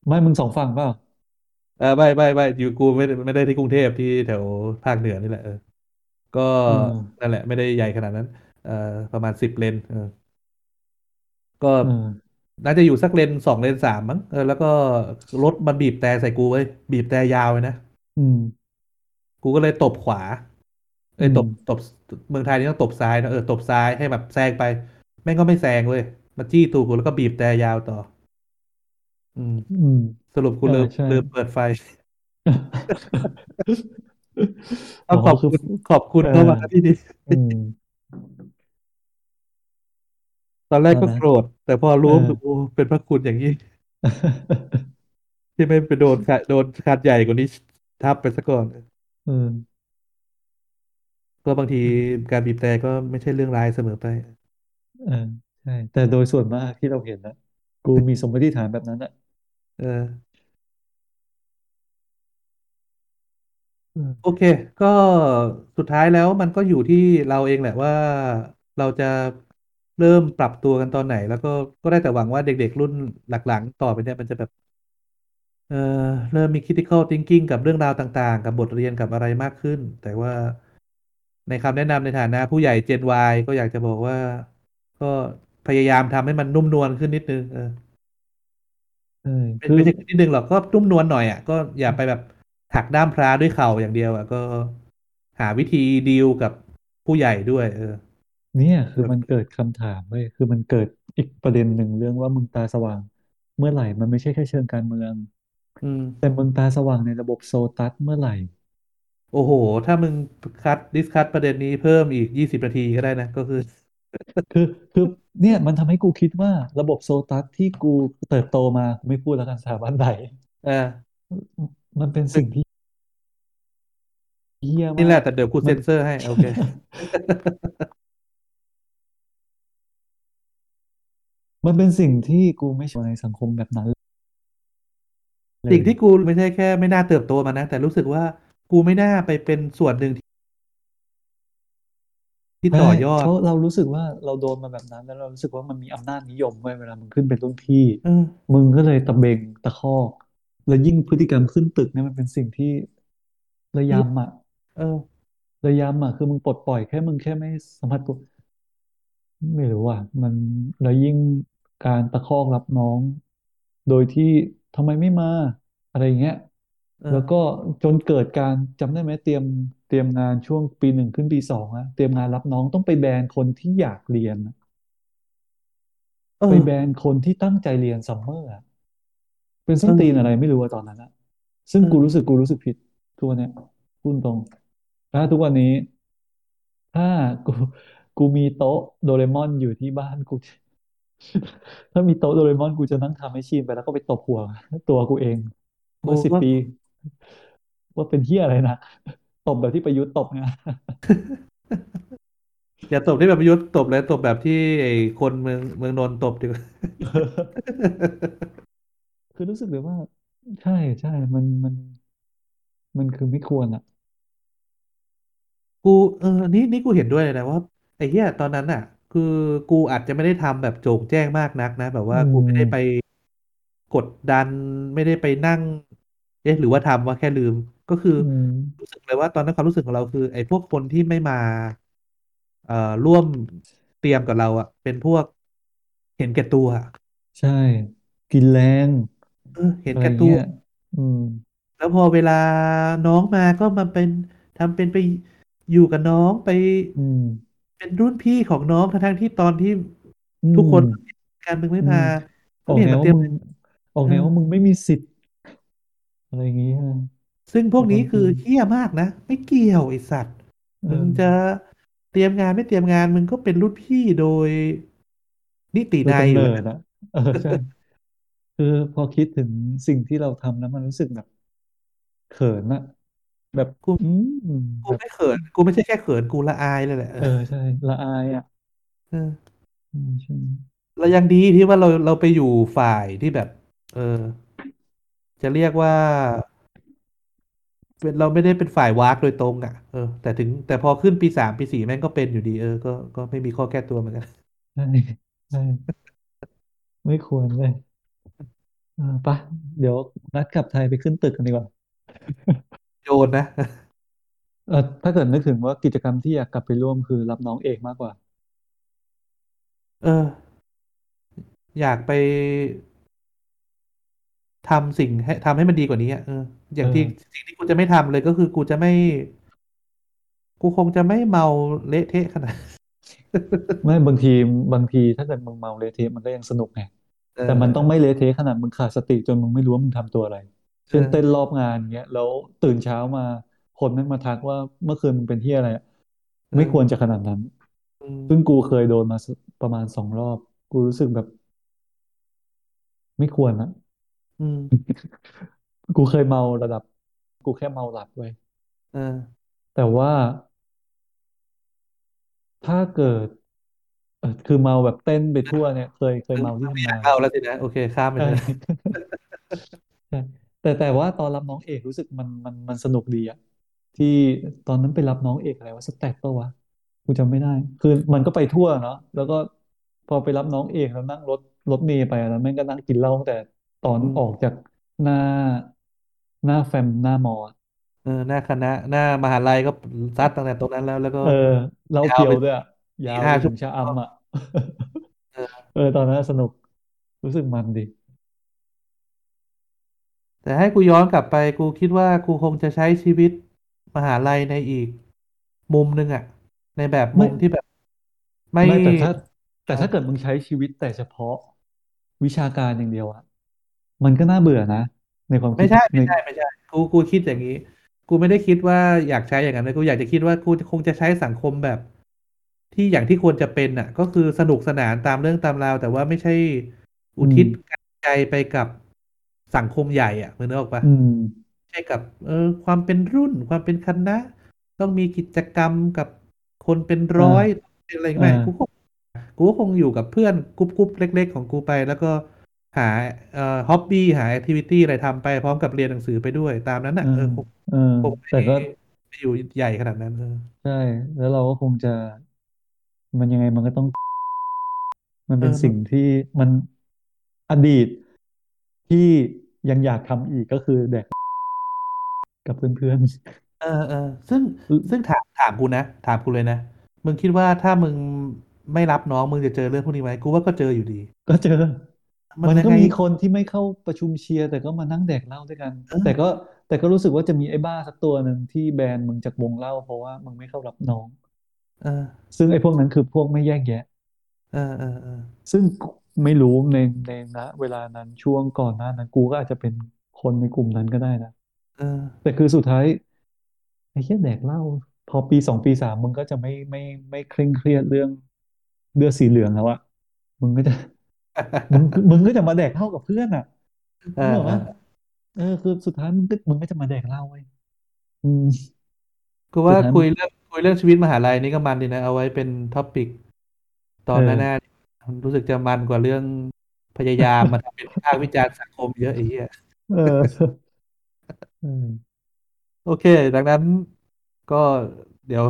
Speaker 3: ไม่มึงสองฝั่งเปล่า
Speaker 2: เออไม่ไม่ไม่อยู่กูไม่ได้ไม่ได้ที่กรุงเทพที่แถวภาคเหนือนี่แหละเออก็
Speaker 3: เออ
Speaker 2: นั่นแหละ ไม่ได้ใหญ่ขนาดนั้น เออประมาณสิบเลนเออ ก็
Speaker 3: เออ
Speaker 2: น่าจะอยู่สักเลนสองเลนสามมั้งเออแล้วก็รถมันบีบแต่ใส่กูเว้ยบีบแต่ยาวเลยนะ
Speaker 3: อืม
Speaker 2: กูก็เลยตบขวาเอ้
Speaker 3: อืม
Speaker 2: ยตบตบเมืองไทยนี่ต้องตบซ้ายนะเออตบซ้ายให้แบบแซงไป แม่งก็ไม่แซงเว้ยมาจี้ตูกูแล้วก็บีบแต่ยาวต่อ อืม
Speaker 3: อืม
Speaker 2: สรุปกู
Speaker 3: เออ
Speaker 2: ลืม
Speaker 3: ใช่
Speaker 2: ลืมเปิดไฟต้อ
Speaker 3: อ๋อคือ
Speaker 2: งขอบคุณขอบคุณ
Speaker 3: เออ
Speaker 2: เข้ามาที่นี่
Speaker 3: อืม
Speaker 2: ตอนแรก
Speaker 3: นั่นนะ
Speaker 2: ก็โกรธ แต่พอรู้
Speaker 3: เออ
Speaker 2: ว่าโอ้เป็นพระคุณอย่างนี้ ที่ไม่ไปโดนขาโดนขาดใหญ่กว่านี้ทับไปซะก่อน
Speaker 3: เออ
Speaker 2: ก็บางทีการบีบแต่ก็ไม่ใช่เรื่องร้ายเสมอไป
Speaker 3: เออใช่ แต่โดยส่วนมากที่เราเห็นนะกูมีสมมติฐานแบบนั้นอะ
Speaker 2: เออ
Speaker 3: เออ
Speaker 2: โอเค ก็สุดท้ายแล้วมันก็อยู่ที่เราเองแหละว่าเราจะ เริ่มปรับตัวกันตอนไหน แล้วก็ก็ได้แต่หวังว่าเด็กๆรุ่นหลังๆ ต่อไปเนี่ยมันจะแบบเออเริ่มมี critical thinking กับเรื่องราวต่างๆ กับบทเรียนกับอะไรมากขึ้น แต่ว่าในคำแนะนำในฐานะผู้ใหญ่ Gen Y ก็อยากจะบอกว่า ก็พยายามทำให้มันนุ่มนวลขึ้นนิดนึงเออ
Speaker 3: ใช่คือ
Speaker 2: ไม่ไม่ใช่นิดนึงหรอกก็นุ่มนวลหน่อยอะก็อย่าไปแบบหักด้ามพร้าด้วยเข่าอย่างเดียวอะก็หาวิธีดีลกับผู้ใหญ่ด้วย เออ
Speaker 3: เนี่ยคือมันเกิดคำถามเว้ยคือมันเกิดอีกประเด็นหนึ่งเรื่องว่ามึงตาสว่าง เมื่อไหร่มันไม่ใช่แค่เชิงการเมือง
Speaker 2: อืม
Speaker 3: แต่มึงตาสว่างในระบบโซตัสเมื่อไหร่
Speaker 2: โอ้โห ถ้ามึง discuss ประเด็นนี้เพิ่มอีกยี่สิบนาทีก็ได้นะ ก็คือ
Speaker 3: คือคือเนี่ยมันทำให้กูคิดว่าระบบโซตัสที่กูเติบโตมากูไม่พูดแล้วกันสถาบันไหน
Speaker 2: เออ
Speaker 3: มันเป็นสิ่งที่เหี้ย
Speaker 2: นี่แห
Speaker 3: มาก
Speaker 2: ละแต่เดี๋ยวกู
Speaker 3: มัน
Speaker 2: เซ็นเซอร์ให้ โอเค
Speaker 3: มันเป็นสิ่งที่กูไม่ชอบในสังคมแบบนั้นเลย
Speaker 2: สิ่งที่กูไม่ใช่แค่ ไม่น่าเติบโตมานะ แต่รู้สึกว่ากูไม่น่าไปเป็นส่วนหนึ่งที่
Speaker 3: ใช่
Speaker 2: ต่อยอด
Speaker 3: เขาเรารู้สึกว่าเราโดนมาแบบนั้น แล้วเรารู้สึกว่ามันมีอำนาจนิยมไว้เวลามึงขึ้นเป็นรุ่นพี่
Speaker 2: เออ
Speaker 3: มึงก็เลยตะเบงตะคอก แล้วยิ่งพฤติกรรมขึ้นตึกเนี่ยมันเป็นสิ่งที่ระ
Speaker 2: ที่
Speaker 3: ยำอะ
Speaker 2: เออ
Speaker 3: ระยำอะคือมึงปลดปล่อยแค่มึงแค่ไม่สัมผัสตัวไม่รู้อะมันแล้วยิ่ง การตะคอกรับน้อง โดยที่ทำไมไม่มาอะไรอย่างเงี้ย
Speaker 2: เออ
Speaker 3: แล้วก็จนเกิดการจำได้ไหมเตรียมเตรียมงานช่วงปีหนึ่งขึ้นปีสองอะเตรียมงานรับน้องต้องไปแบนคนที่อยากเรียนอะ
Speaker 2: เออ
Speaker 3: ไปแบนคนที่ตั้งใจเรียนซัมเมอร์อะเป็น
Speaker 2: เอ
Speaker 3: ส้นตีนอะไรไม่รู้อะตอนนั้นอะซึ่งกูรู้
Speaker 2: เออ
Speaker 3: สึกกูรู้สึกผิดทุกวันเนี้ยพูดตรงถ้าทุกวันนี้ ถ้ากูกูมีโต๊ะโดเรมอนอยู่ที่บ้านกู ถ้ามีโต๊ะโดเรมอนกูจะนั่ง time machine ไปแล้วก็ไปตบหัว ตัวกูเอง
Speaker 2: กูก็
Speaker 3: เมื่อสิบปี ว่าเป็นเฮียอะไรนะตบแบบที่ประยุทธ์ตบไง
Speaker 2: อย่าตบที่แบบประยุทธ์ตบเลยตบแบบที่ไอ้คนเมืองเมืองนนท์ตบดีกว่า
Speaker 3: คือรู้สึกเลยว่า ใช่ใช่มันมัน มันคือไม่ควรอะ
Speaker 2: กูเออนี่นี่กูเห็นด้วยเลยนะว่าไอ้เหี้ยตอนนั้นอะ คือกูอาจจะไม่ได้ทำแบบโจ่งแจ้งมากนักนะ แบบ
Speaker 3: อื
Speaker 2: ว่ากูไม่ได้ไป
Speaker 3: ม
Speaker 2: กดดันไม่ได้ไปนั่ง เอ๊ะหรือว่าทำว่าแค่ลืม ก็คือ
Speaker 3: อืม
Speaker 2: รู้สึกเลยว่าตอนนั้นความรู้สึกของเราคือ ไอ้พวกคนที่ไม่มา เอ่อร่วมเตรียมกับเราอะ เป็นพวกเห็นแก่ตัวอะ
Speaker 3: ใช่ กินแรง
Speaker 2: เออเห็น
Speaker 3: อะไร
Speaker 2: แก่ตัว
Speaker 3: เงี้ยอืม
Speaker 2: แล้วพอเวลาน้องมาก็มาเป็นทำเป็นไปอยู่กับน้องไป
Speaker 3: อืม
Speaker 2: เป็นรุ่นพี่ของน้องทั้งๆที่ตอนที่
Speaker 3: อืม
Speaker 2: ทุกคนการมึงไม่มา
Speaker 3: อืมออก
Speaker 2: มึงไม่เห็นมาเตรียม
Speaker 3: แนวว่ามึงออก
Speaker 2: เออ
Speaker 3: แนวว่ามึงไม่มีสิทธิ์ อะไรอย่างงี้ใช่ไหม
Speaker 2: ซึ่งพวกนี้คือ
Speaker 3: แต่ความจริง
Speaker 2: เหี้ยมากนะ ไม่เกี่ยวไอ้สัตว์
Speaker 3: เอ
Speaker 2: มึงจะ
Speaker 3: อ
Speaker 2: เตรียมงานไม่เตรียมงานมึงก็เป็นรุ่นพี่โดย นิตินัย
Speaker 3: โดยกำ
Speaker 2: อยู่แล้ว
Speaker 3: เนิดอะเออใช่คือพอคิดถึงสิ่งที่เราทำแล้วมันรู้สึกแบบเขินอะ แบบ
Speaker 2: กู
Speaker 3: อืมแบบ
Speaker 2: กูไม่เขิน กูไม่ใช่แค่เขินกูละอายเลยแหละเออ
Speaker 3: เออใช่ละอายอะ
Speaker 2: เออ
Speaker 3: อืมใช่
Speaker 2: เรายังดีที่ว่าเราเราไปอยู่ฝ่ายที่แบบ เออ จะเรียกว่าเป็นเราไม่ได้เป็นฝ่ายวากโดยตรงอะเออแต่ถึงแต่พอขึ้นปีสามปีสี่แม่งก็เป็นอยู่ดี เออ ก็ก็ไม่มีข้อแก้ตัวเหมือนกัน
Speaker 3: ใช่ใช่ไม่ควรเลยอ่าปะเดี๋ยวนัดกลับไทยไปขึ้นตึกกันดีกว่า
Speaker 2: โยนนะ
Speaker 3: เออถ้าเกิดนึกถึงว่ากิจกรรมที่อยากกลับไปร่วมคือรับน้องเอกมากกว่า
Speaker 2: เออ อยากไปทำสิ่งให้ทำให้มันดีกว่านี้อะเอออ
Speaker 3: เอ
Speaker 2: ย่างที่
Speaker 3: อ
Speaker 2: สิ่งที่กูจะไม่ทำเลยก็คือกูจะไม่ กูคงจะไม่เมาเละเทะขนาด
Speaker 3: ไม่บางทีบางทีถ้าเกิดมึงเมาเละเทะมันก็ยังสนุกไง
Speaker 2: เออ
Speaker 3: แต่มันต้องไม่เละเทะขนาดมึงขาดสติจนมึงไม่รู้ว่ามึงทำตัวอะไร
Speaker 2: เอ
Speaker 3: เช่นเต้นร
Speaker 2: อ
Speaker 3: อบงานเงี้ยแล้วตื่นเช้ามาคนแม่งมาทักว่าเมื่อคืนมึงเป็นที่อะไรอะ
Speaker 2: เออ
Speaker 3: ไม่ควรจะขนาดนั้น
Speaker 2: อืม
Speaker 3: ซึ่งกูเคยโดนมาสประมาณสองรอบ กูรู้สึกแบบ ไม่ควรอะ
Speaker 2: อืม
Speaker 3: กูเคยเมาระดับ กูแค่เมาหลับเว้ย
Speaker 2: เออ
Speaker 3: แต่ว่า ถ้าเกิดเออคือเมาแบบเต้นไปทั่วเนี่ย เคยเคย
Speaker 2: มึง
Speaker 3: เมาที่
Speaker 2: มึงไม่อยาก
Speaker 3: ทำงาน
Speaker 2: เข้าแล้วสินะ โอเค ข้ามไป
Speaker 3: ใช่
Speaker 2: เถอะ
Speaker 3: ใช่ แต่แต่ว่าตอนรับน้องเอกรู้สึกมันมันมันสนุกดีอะที่ตอนนั้นไปรับน้องเอกอะไรวะสแต็กปะวะกูจำไม่ได้ คือมันก็ไปทั่วเนาะแล้วก็พอไปรับน้องเอกแล้วนั่งรถรถเมล์ไปอะแล้วแม่งก็นั่งกินเหล้าตั้งแต่ตอน
Speaker 2: อืม
Speaker 3: ออกจากหน้าหน้าแฟมหน้ามออะ
Speaker 2: เออหน้าคณะ หน้ามหาลัยก็ซัดตั้งแต่ตรงนั้นแล้วแล้วก็
Speaker 3: เออเหล้า
Speaker 2: ยาวไป
Speaker 3: เพียวด้วยอะยาว
Speaker 2: สี่ห้า
Speaker 3: ไปถึงชะ
Speaker 2: ชั่วโมง
Speaker 3: อำอะ
Speaker 2: เออ
Speaker 3: เออตอนนั้นสนุกรู้สึกมันดี
Speaker 2: แต่ให้กูย้อนกลับไปกูคิดว่ากูคงจะใช้ชีวิตมหาลัยในอีกมุมหนึ่งอะในแบบมุ
Speaker 3: ไม่
Speaker 2: มที่แบบ ไม่
Speaker 3: ไม่แต่ถ้า แต่ถ้าเกิด
Speaker 2: เออ
Speaker 3: มึงใช้ชีวิตแต่เฉพาะวิชาการอย่างเดียวอะมันก็น่าเบื่อนะในความคิด
Speaker 2: ไม่ใช่
Speaker 3: ใน
Speaker 2: ไม่ใช่ไม่ใช่กูกูคิดอย่างนี้ กูไม่ได้คิดว่าอยากใช้อย่างนั้นเลยกูอยากจะคิดว่ากูคงจะใช้สังคมแบบ ที่อย่างที่ควรจะเป็นอะ ก็คือสนุกสนานตามเรื่องตามราว แต่ว่าไม่ใช่อื
Speaker 3: ม
Speaker 2: ทิศกายใจไปกับ สังคมใหญ่อะมึงนึกออกปะ
Speaker 3: อืม
Speaker 2: ใช่กับ เออ ความเป็นรุ่น ความเป็นคณะ ต้องมีกิจกรรมกับคนเป็น
Speaker 3: อ่า
Speaker 2: ร้อยเป็นอะไร
Speaker 3: อ่า
Speaker 2: ไม่กูคงกูก็คงอยู่กับเพื่อนกรุ๊ปกรุ๊ปเล็ก ๆ ของกูไป แล้วก็หาเอ่อฮ็อบบี้หาแอคทิวิตี้อะไรทำไปพร้อมกับเรียนหนังสือไปด้วย ตามนั้นอะ
Speaker 3: อ่า
Speaker 2: เออคง
Speaker 3: อ่า
Speaker 2: คงไม่
Speaker 3: แต่ก็
Speaker 2: ไม่อยู่ใหญ่ขนาดนั้นเออ
Speaker 3: ใช่ แล้วเราก็คงจะ มันยังไงมันก็ต้อง มันเป็น
Speaker 2: เออมัน
Speaker 3: สิ่งที่มันอดีต ที่ยังอยากทำอีกก็คือแดกกับเพื่อน
Speaker 2: เออเออซึ่งซึ่ง
Speaker 3: ๆ
Speaker 2: ถามถามกูนะ ถามกูเลยนะ มึงคิดว่าถ้ามึงไม่รับน้องมึงจะเจอเรื่องพวกนี้ไหมกูว่าก็เจออยู่ดี
Speaker 3: ก็เจอ มัน
Speaker 2: มันยังไง
Speaker 3: ก็มีคนที่ไม่เข้าประชุมเชียร์แต่ก็มานั่งแดกเหล้าด้วยกัน
Speaker 2: เออ
Speaker 3: แต่ก็แต่ก็รู้สึกว่าจะมีไอ้บ้าสักตัวหนึ่งที่แบนมึงจากวงเหล้าเพราะว่ามึงไม่เข้ารับน้อง
Speaker 2: เออ
Speaker 3: ซึ่งไอ้พวกนั้นคือพวกไม่แยกแยะ
Speaker 2: เออเออเออ
Speaker 3: ซึ่ง ไม่รู้ในในณเวลานั้นช่วงก่อนหน้านั้น กูก็อาจจะเป็นคนในกลุ่มนั้นก็ได้นะ
Speaker 2: เออ
Speaker 3: แต่คือสุดท้ายไอ้แค่แดกเหล้าพอปีสองปีสามมึงก็จะไม่ไม่ไม่เคร่งเครียดเรื่องเลือดสีเหลืองแล้วอะมึงก็จะมึงมึงก็จะมาแดกเหล้ากับเพื่อนอะ
Speaker 2: เออ
Speaker 3: นึกออก
Speaker 2: เออ
Speaker 3: ปะเออคือสุดท้ายมึงก็มึงก็จะมาแดกเหล้าเว้ยอืม
Speaker 2: กูว่า
Speaker 3: สุดท้ายมึง
Speaker 2: คุยเรื่องคุยเรื่องชีวิตมหาลัยนี่ก็มันดีนะ เอาไว้เป็น topic ตอนหน้าเอ
Speaker 3: อ
Speaker 2: ๆมัน รู้สึกจะมันกว่าเรื่องพยายามมาทำเป็นภาควิจารณ์สังคมเยอะไอ้เหี้ย
Speaker 3: เออเออ
Speaker 2: โอเค ดังนั้นก็เดี๋ยว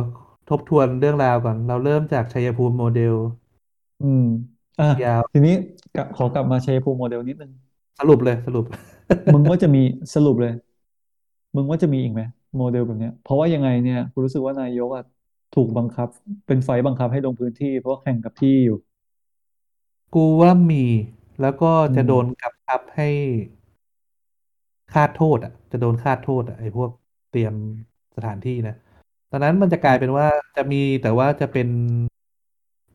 Speaker 2: ทบทวนเรื่องราวก่อน เราเริ่มจากชัยภูมิโมเดล
Speaker 3: อืมอะ
Speaker 2: ยาว
Speaker 3: ทีนี้กลับขอกลับมาชัยภูมิโมเดลนิดนึง
Speaker 2: สรุปเลยสรุป
Speaker 3: มึงว่าจะมีสรุปเลย มึงว่าจะมีอีกไหมโมเดลแบบเนี้ย เพราะว่ายังไงเนี่ยกูรู้สึกว่านายกอะถูกบังคับ เป็นไฟลต์บังคับให้ลงพื้นที่ เพราะว่าแข่งกับที่อยู่
Speaker 2: กูว่ามี แล้วก็
Speaker 3: อืม
Speaker 2: จะโดนกำชับให้คาดโทษอะจะโดนคาดโทษอะไอ้พวกเตรียมสถานที่นะ ตอนนั้นมันจะก
Speaker 3: อืม
Speaker 2: ลายเป็นว่า จะมี แต่ว่าจะเป็น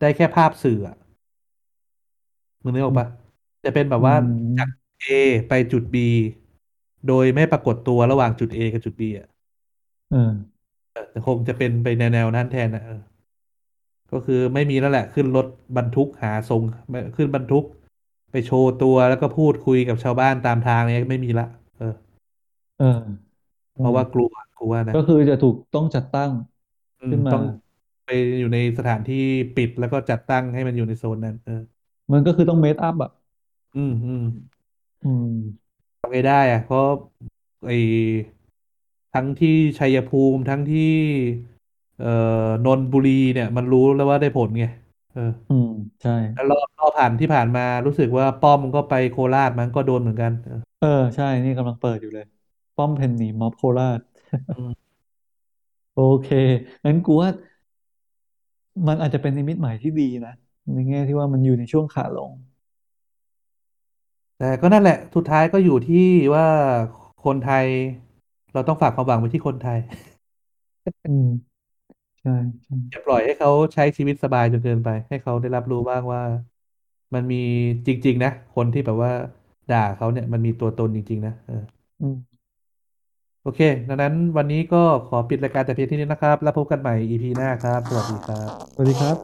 Speaker 2: ได้แค่ภาพสื่ออะมึงนึกออกปะจะเป็นแบบ
Speaker 3: อื
Speaker 2: ว่า จาก
Speaker 3: ม
Speaker 2: A ไปจุด B โดยไม่ปรากฏตัวระหว่างจุด A กับจุด B อะ
Speaker 3: เออ
Speaker 2: เออ แต่คงจะเป็นไปในแนวนั้นแทนนะเออ ก็คือไม่มีแล้วแหละขึ้นรถบรรทุกหาทรงไม่ขึ้นบรรทุก ไปโชว์ตัวแล้วก็พูดคุยกับชาวบ้านตามทางเนี้ยไม่มีละ เออ
Speaker 3: เออเออ
Speaker 2: เพราะว่ากลัวกลัวนะ
Speaker 3: ก็คือจะถูกต้องจัดตั้งขึ้นมา
Speaker 2: อืมต้องไปอยู่ในสถานที่ปิดแล้วก็จัดตั้งให้มันอยู่ในโซนนั้น เออ
Speaker 3: มันก็คือต้องเมคอัพอะ
Speaker 2: อืมอืม
Speaker 3: อืม
Speaker 2: ทำไงได้อะเพราะไอ้ทั้งที่ชัยภูมิทั้งที่ เอ่อนนทบุรีเนี่ย มันรู้แล้วว่าได้ผลไงเออ
Speaker 3: อืมใช่
Speaker 2: แล้วรอบรอบผ่านที่ผ่านมารู้สึกว่าป้อมมันก็ไปโคราชมันก็โดนเหมือนกันเออ
Speaker 3: เออใช่นี่กำลังเปิดอยู่เลย ป้อมเพนนีม็อบโคราช
Speaker 2: อืม
Speaker 3: โอเคงั้นกูว่ามันอาจจะเป็นนิมิตหมายที่ดีนะในแง่ที่ว่ามันอยู่ในช่วงขาลง
Speaker 2: แต่ก็นั่นแหละสุดท้ายก็อยู่ที่ว่าคนไทย เราต้องฝากความหวังไว้ที่คนไทย
Speaker 3: อืม ใช่ใช่
Speaker 2: อย่าปล่อยให้เขาใช้ชีวิตสบายจนเกินไป ให้เขาได้รับรู้บ้างว่า มันมีจริง ๆ นะ คนที่แบบว่า ด่าเขาเนี่ยมันมีตัวตนจริง ๆ นะเออ
Speaker 3: อืม
Speaker 2: โอเค ดังนั้นวันนี้ก็ขอปิดรายการแต่เพียงเท่านี้นะครับ แล้วพบกันใหม่ EP หน้าครับ สวัสดีครับ
Speaker 3: สวัสดีครับ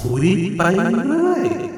Speaker 2: คุยไปเรื่อย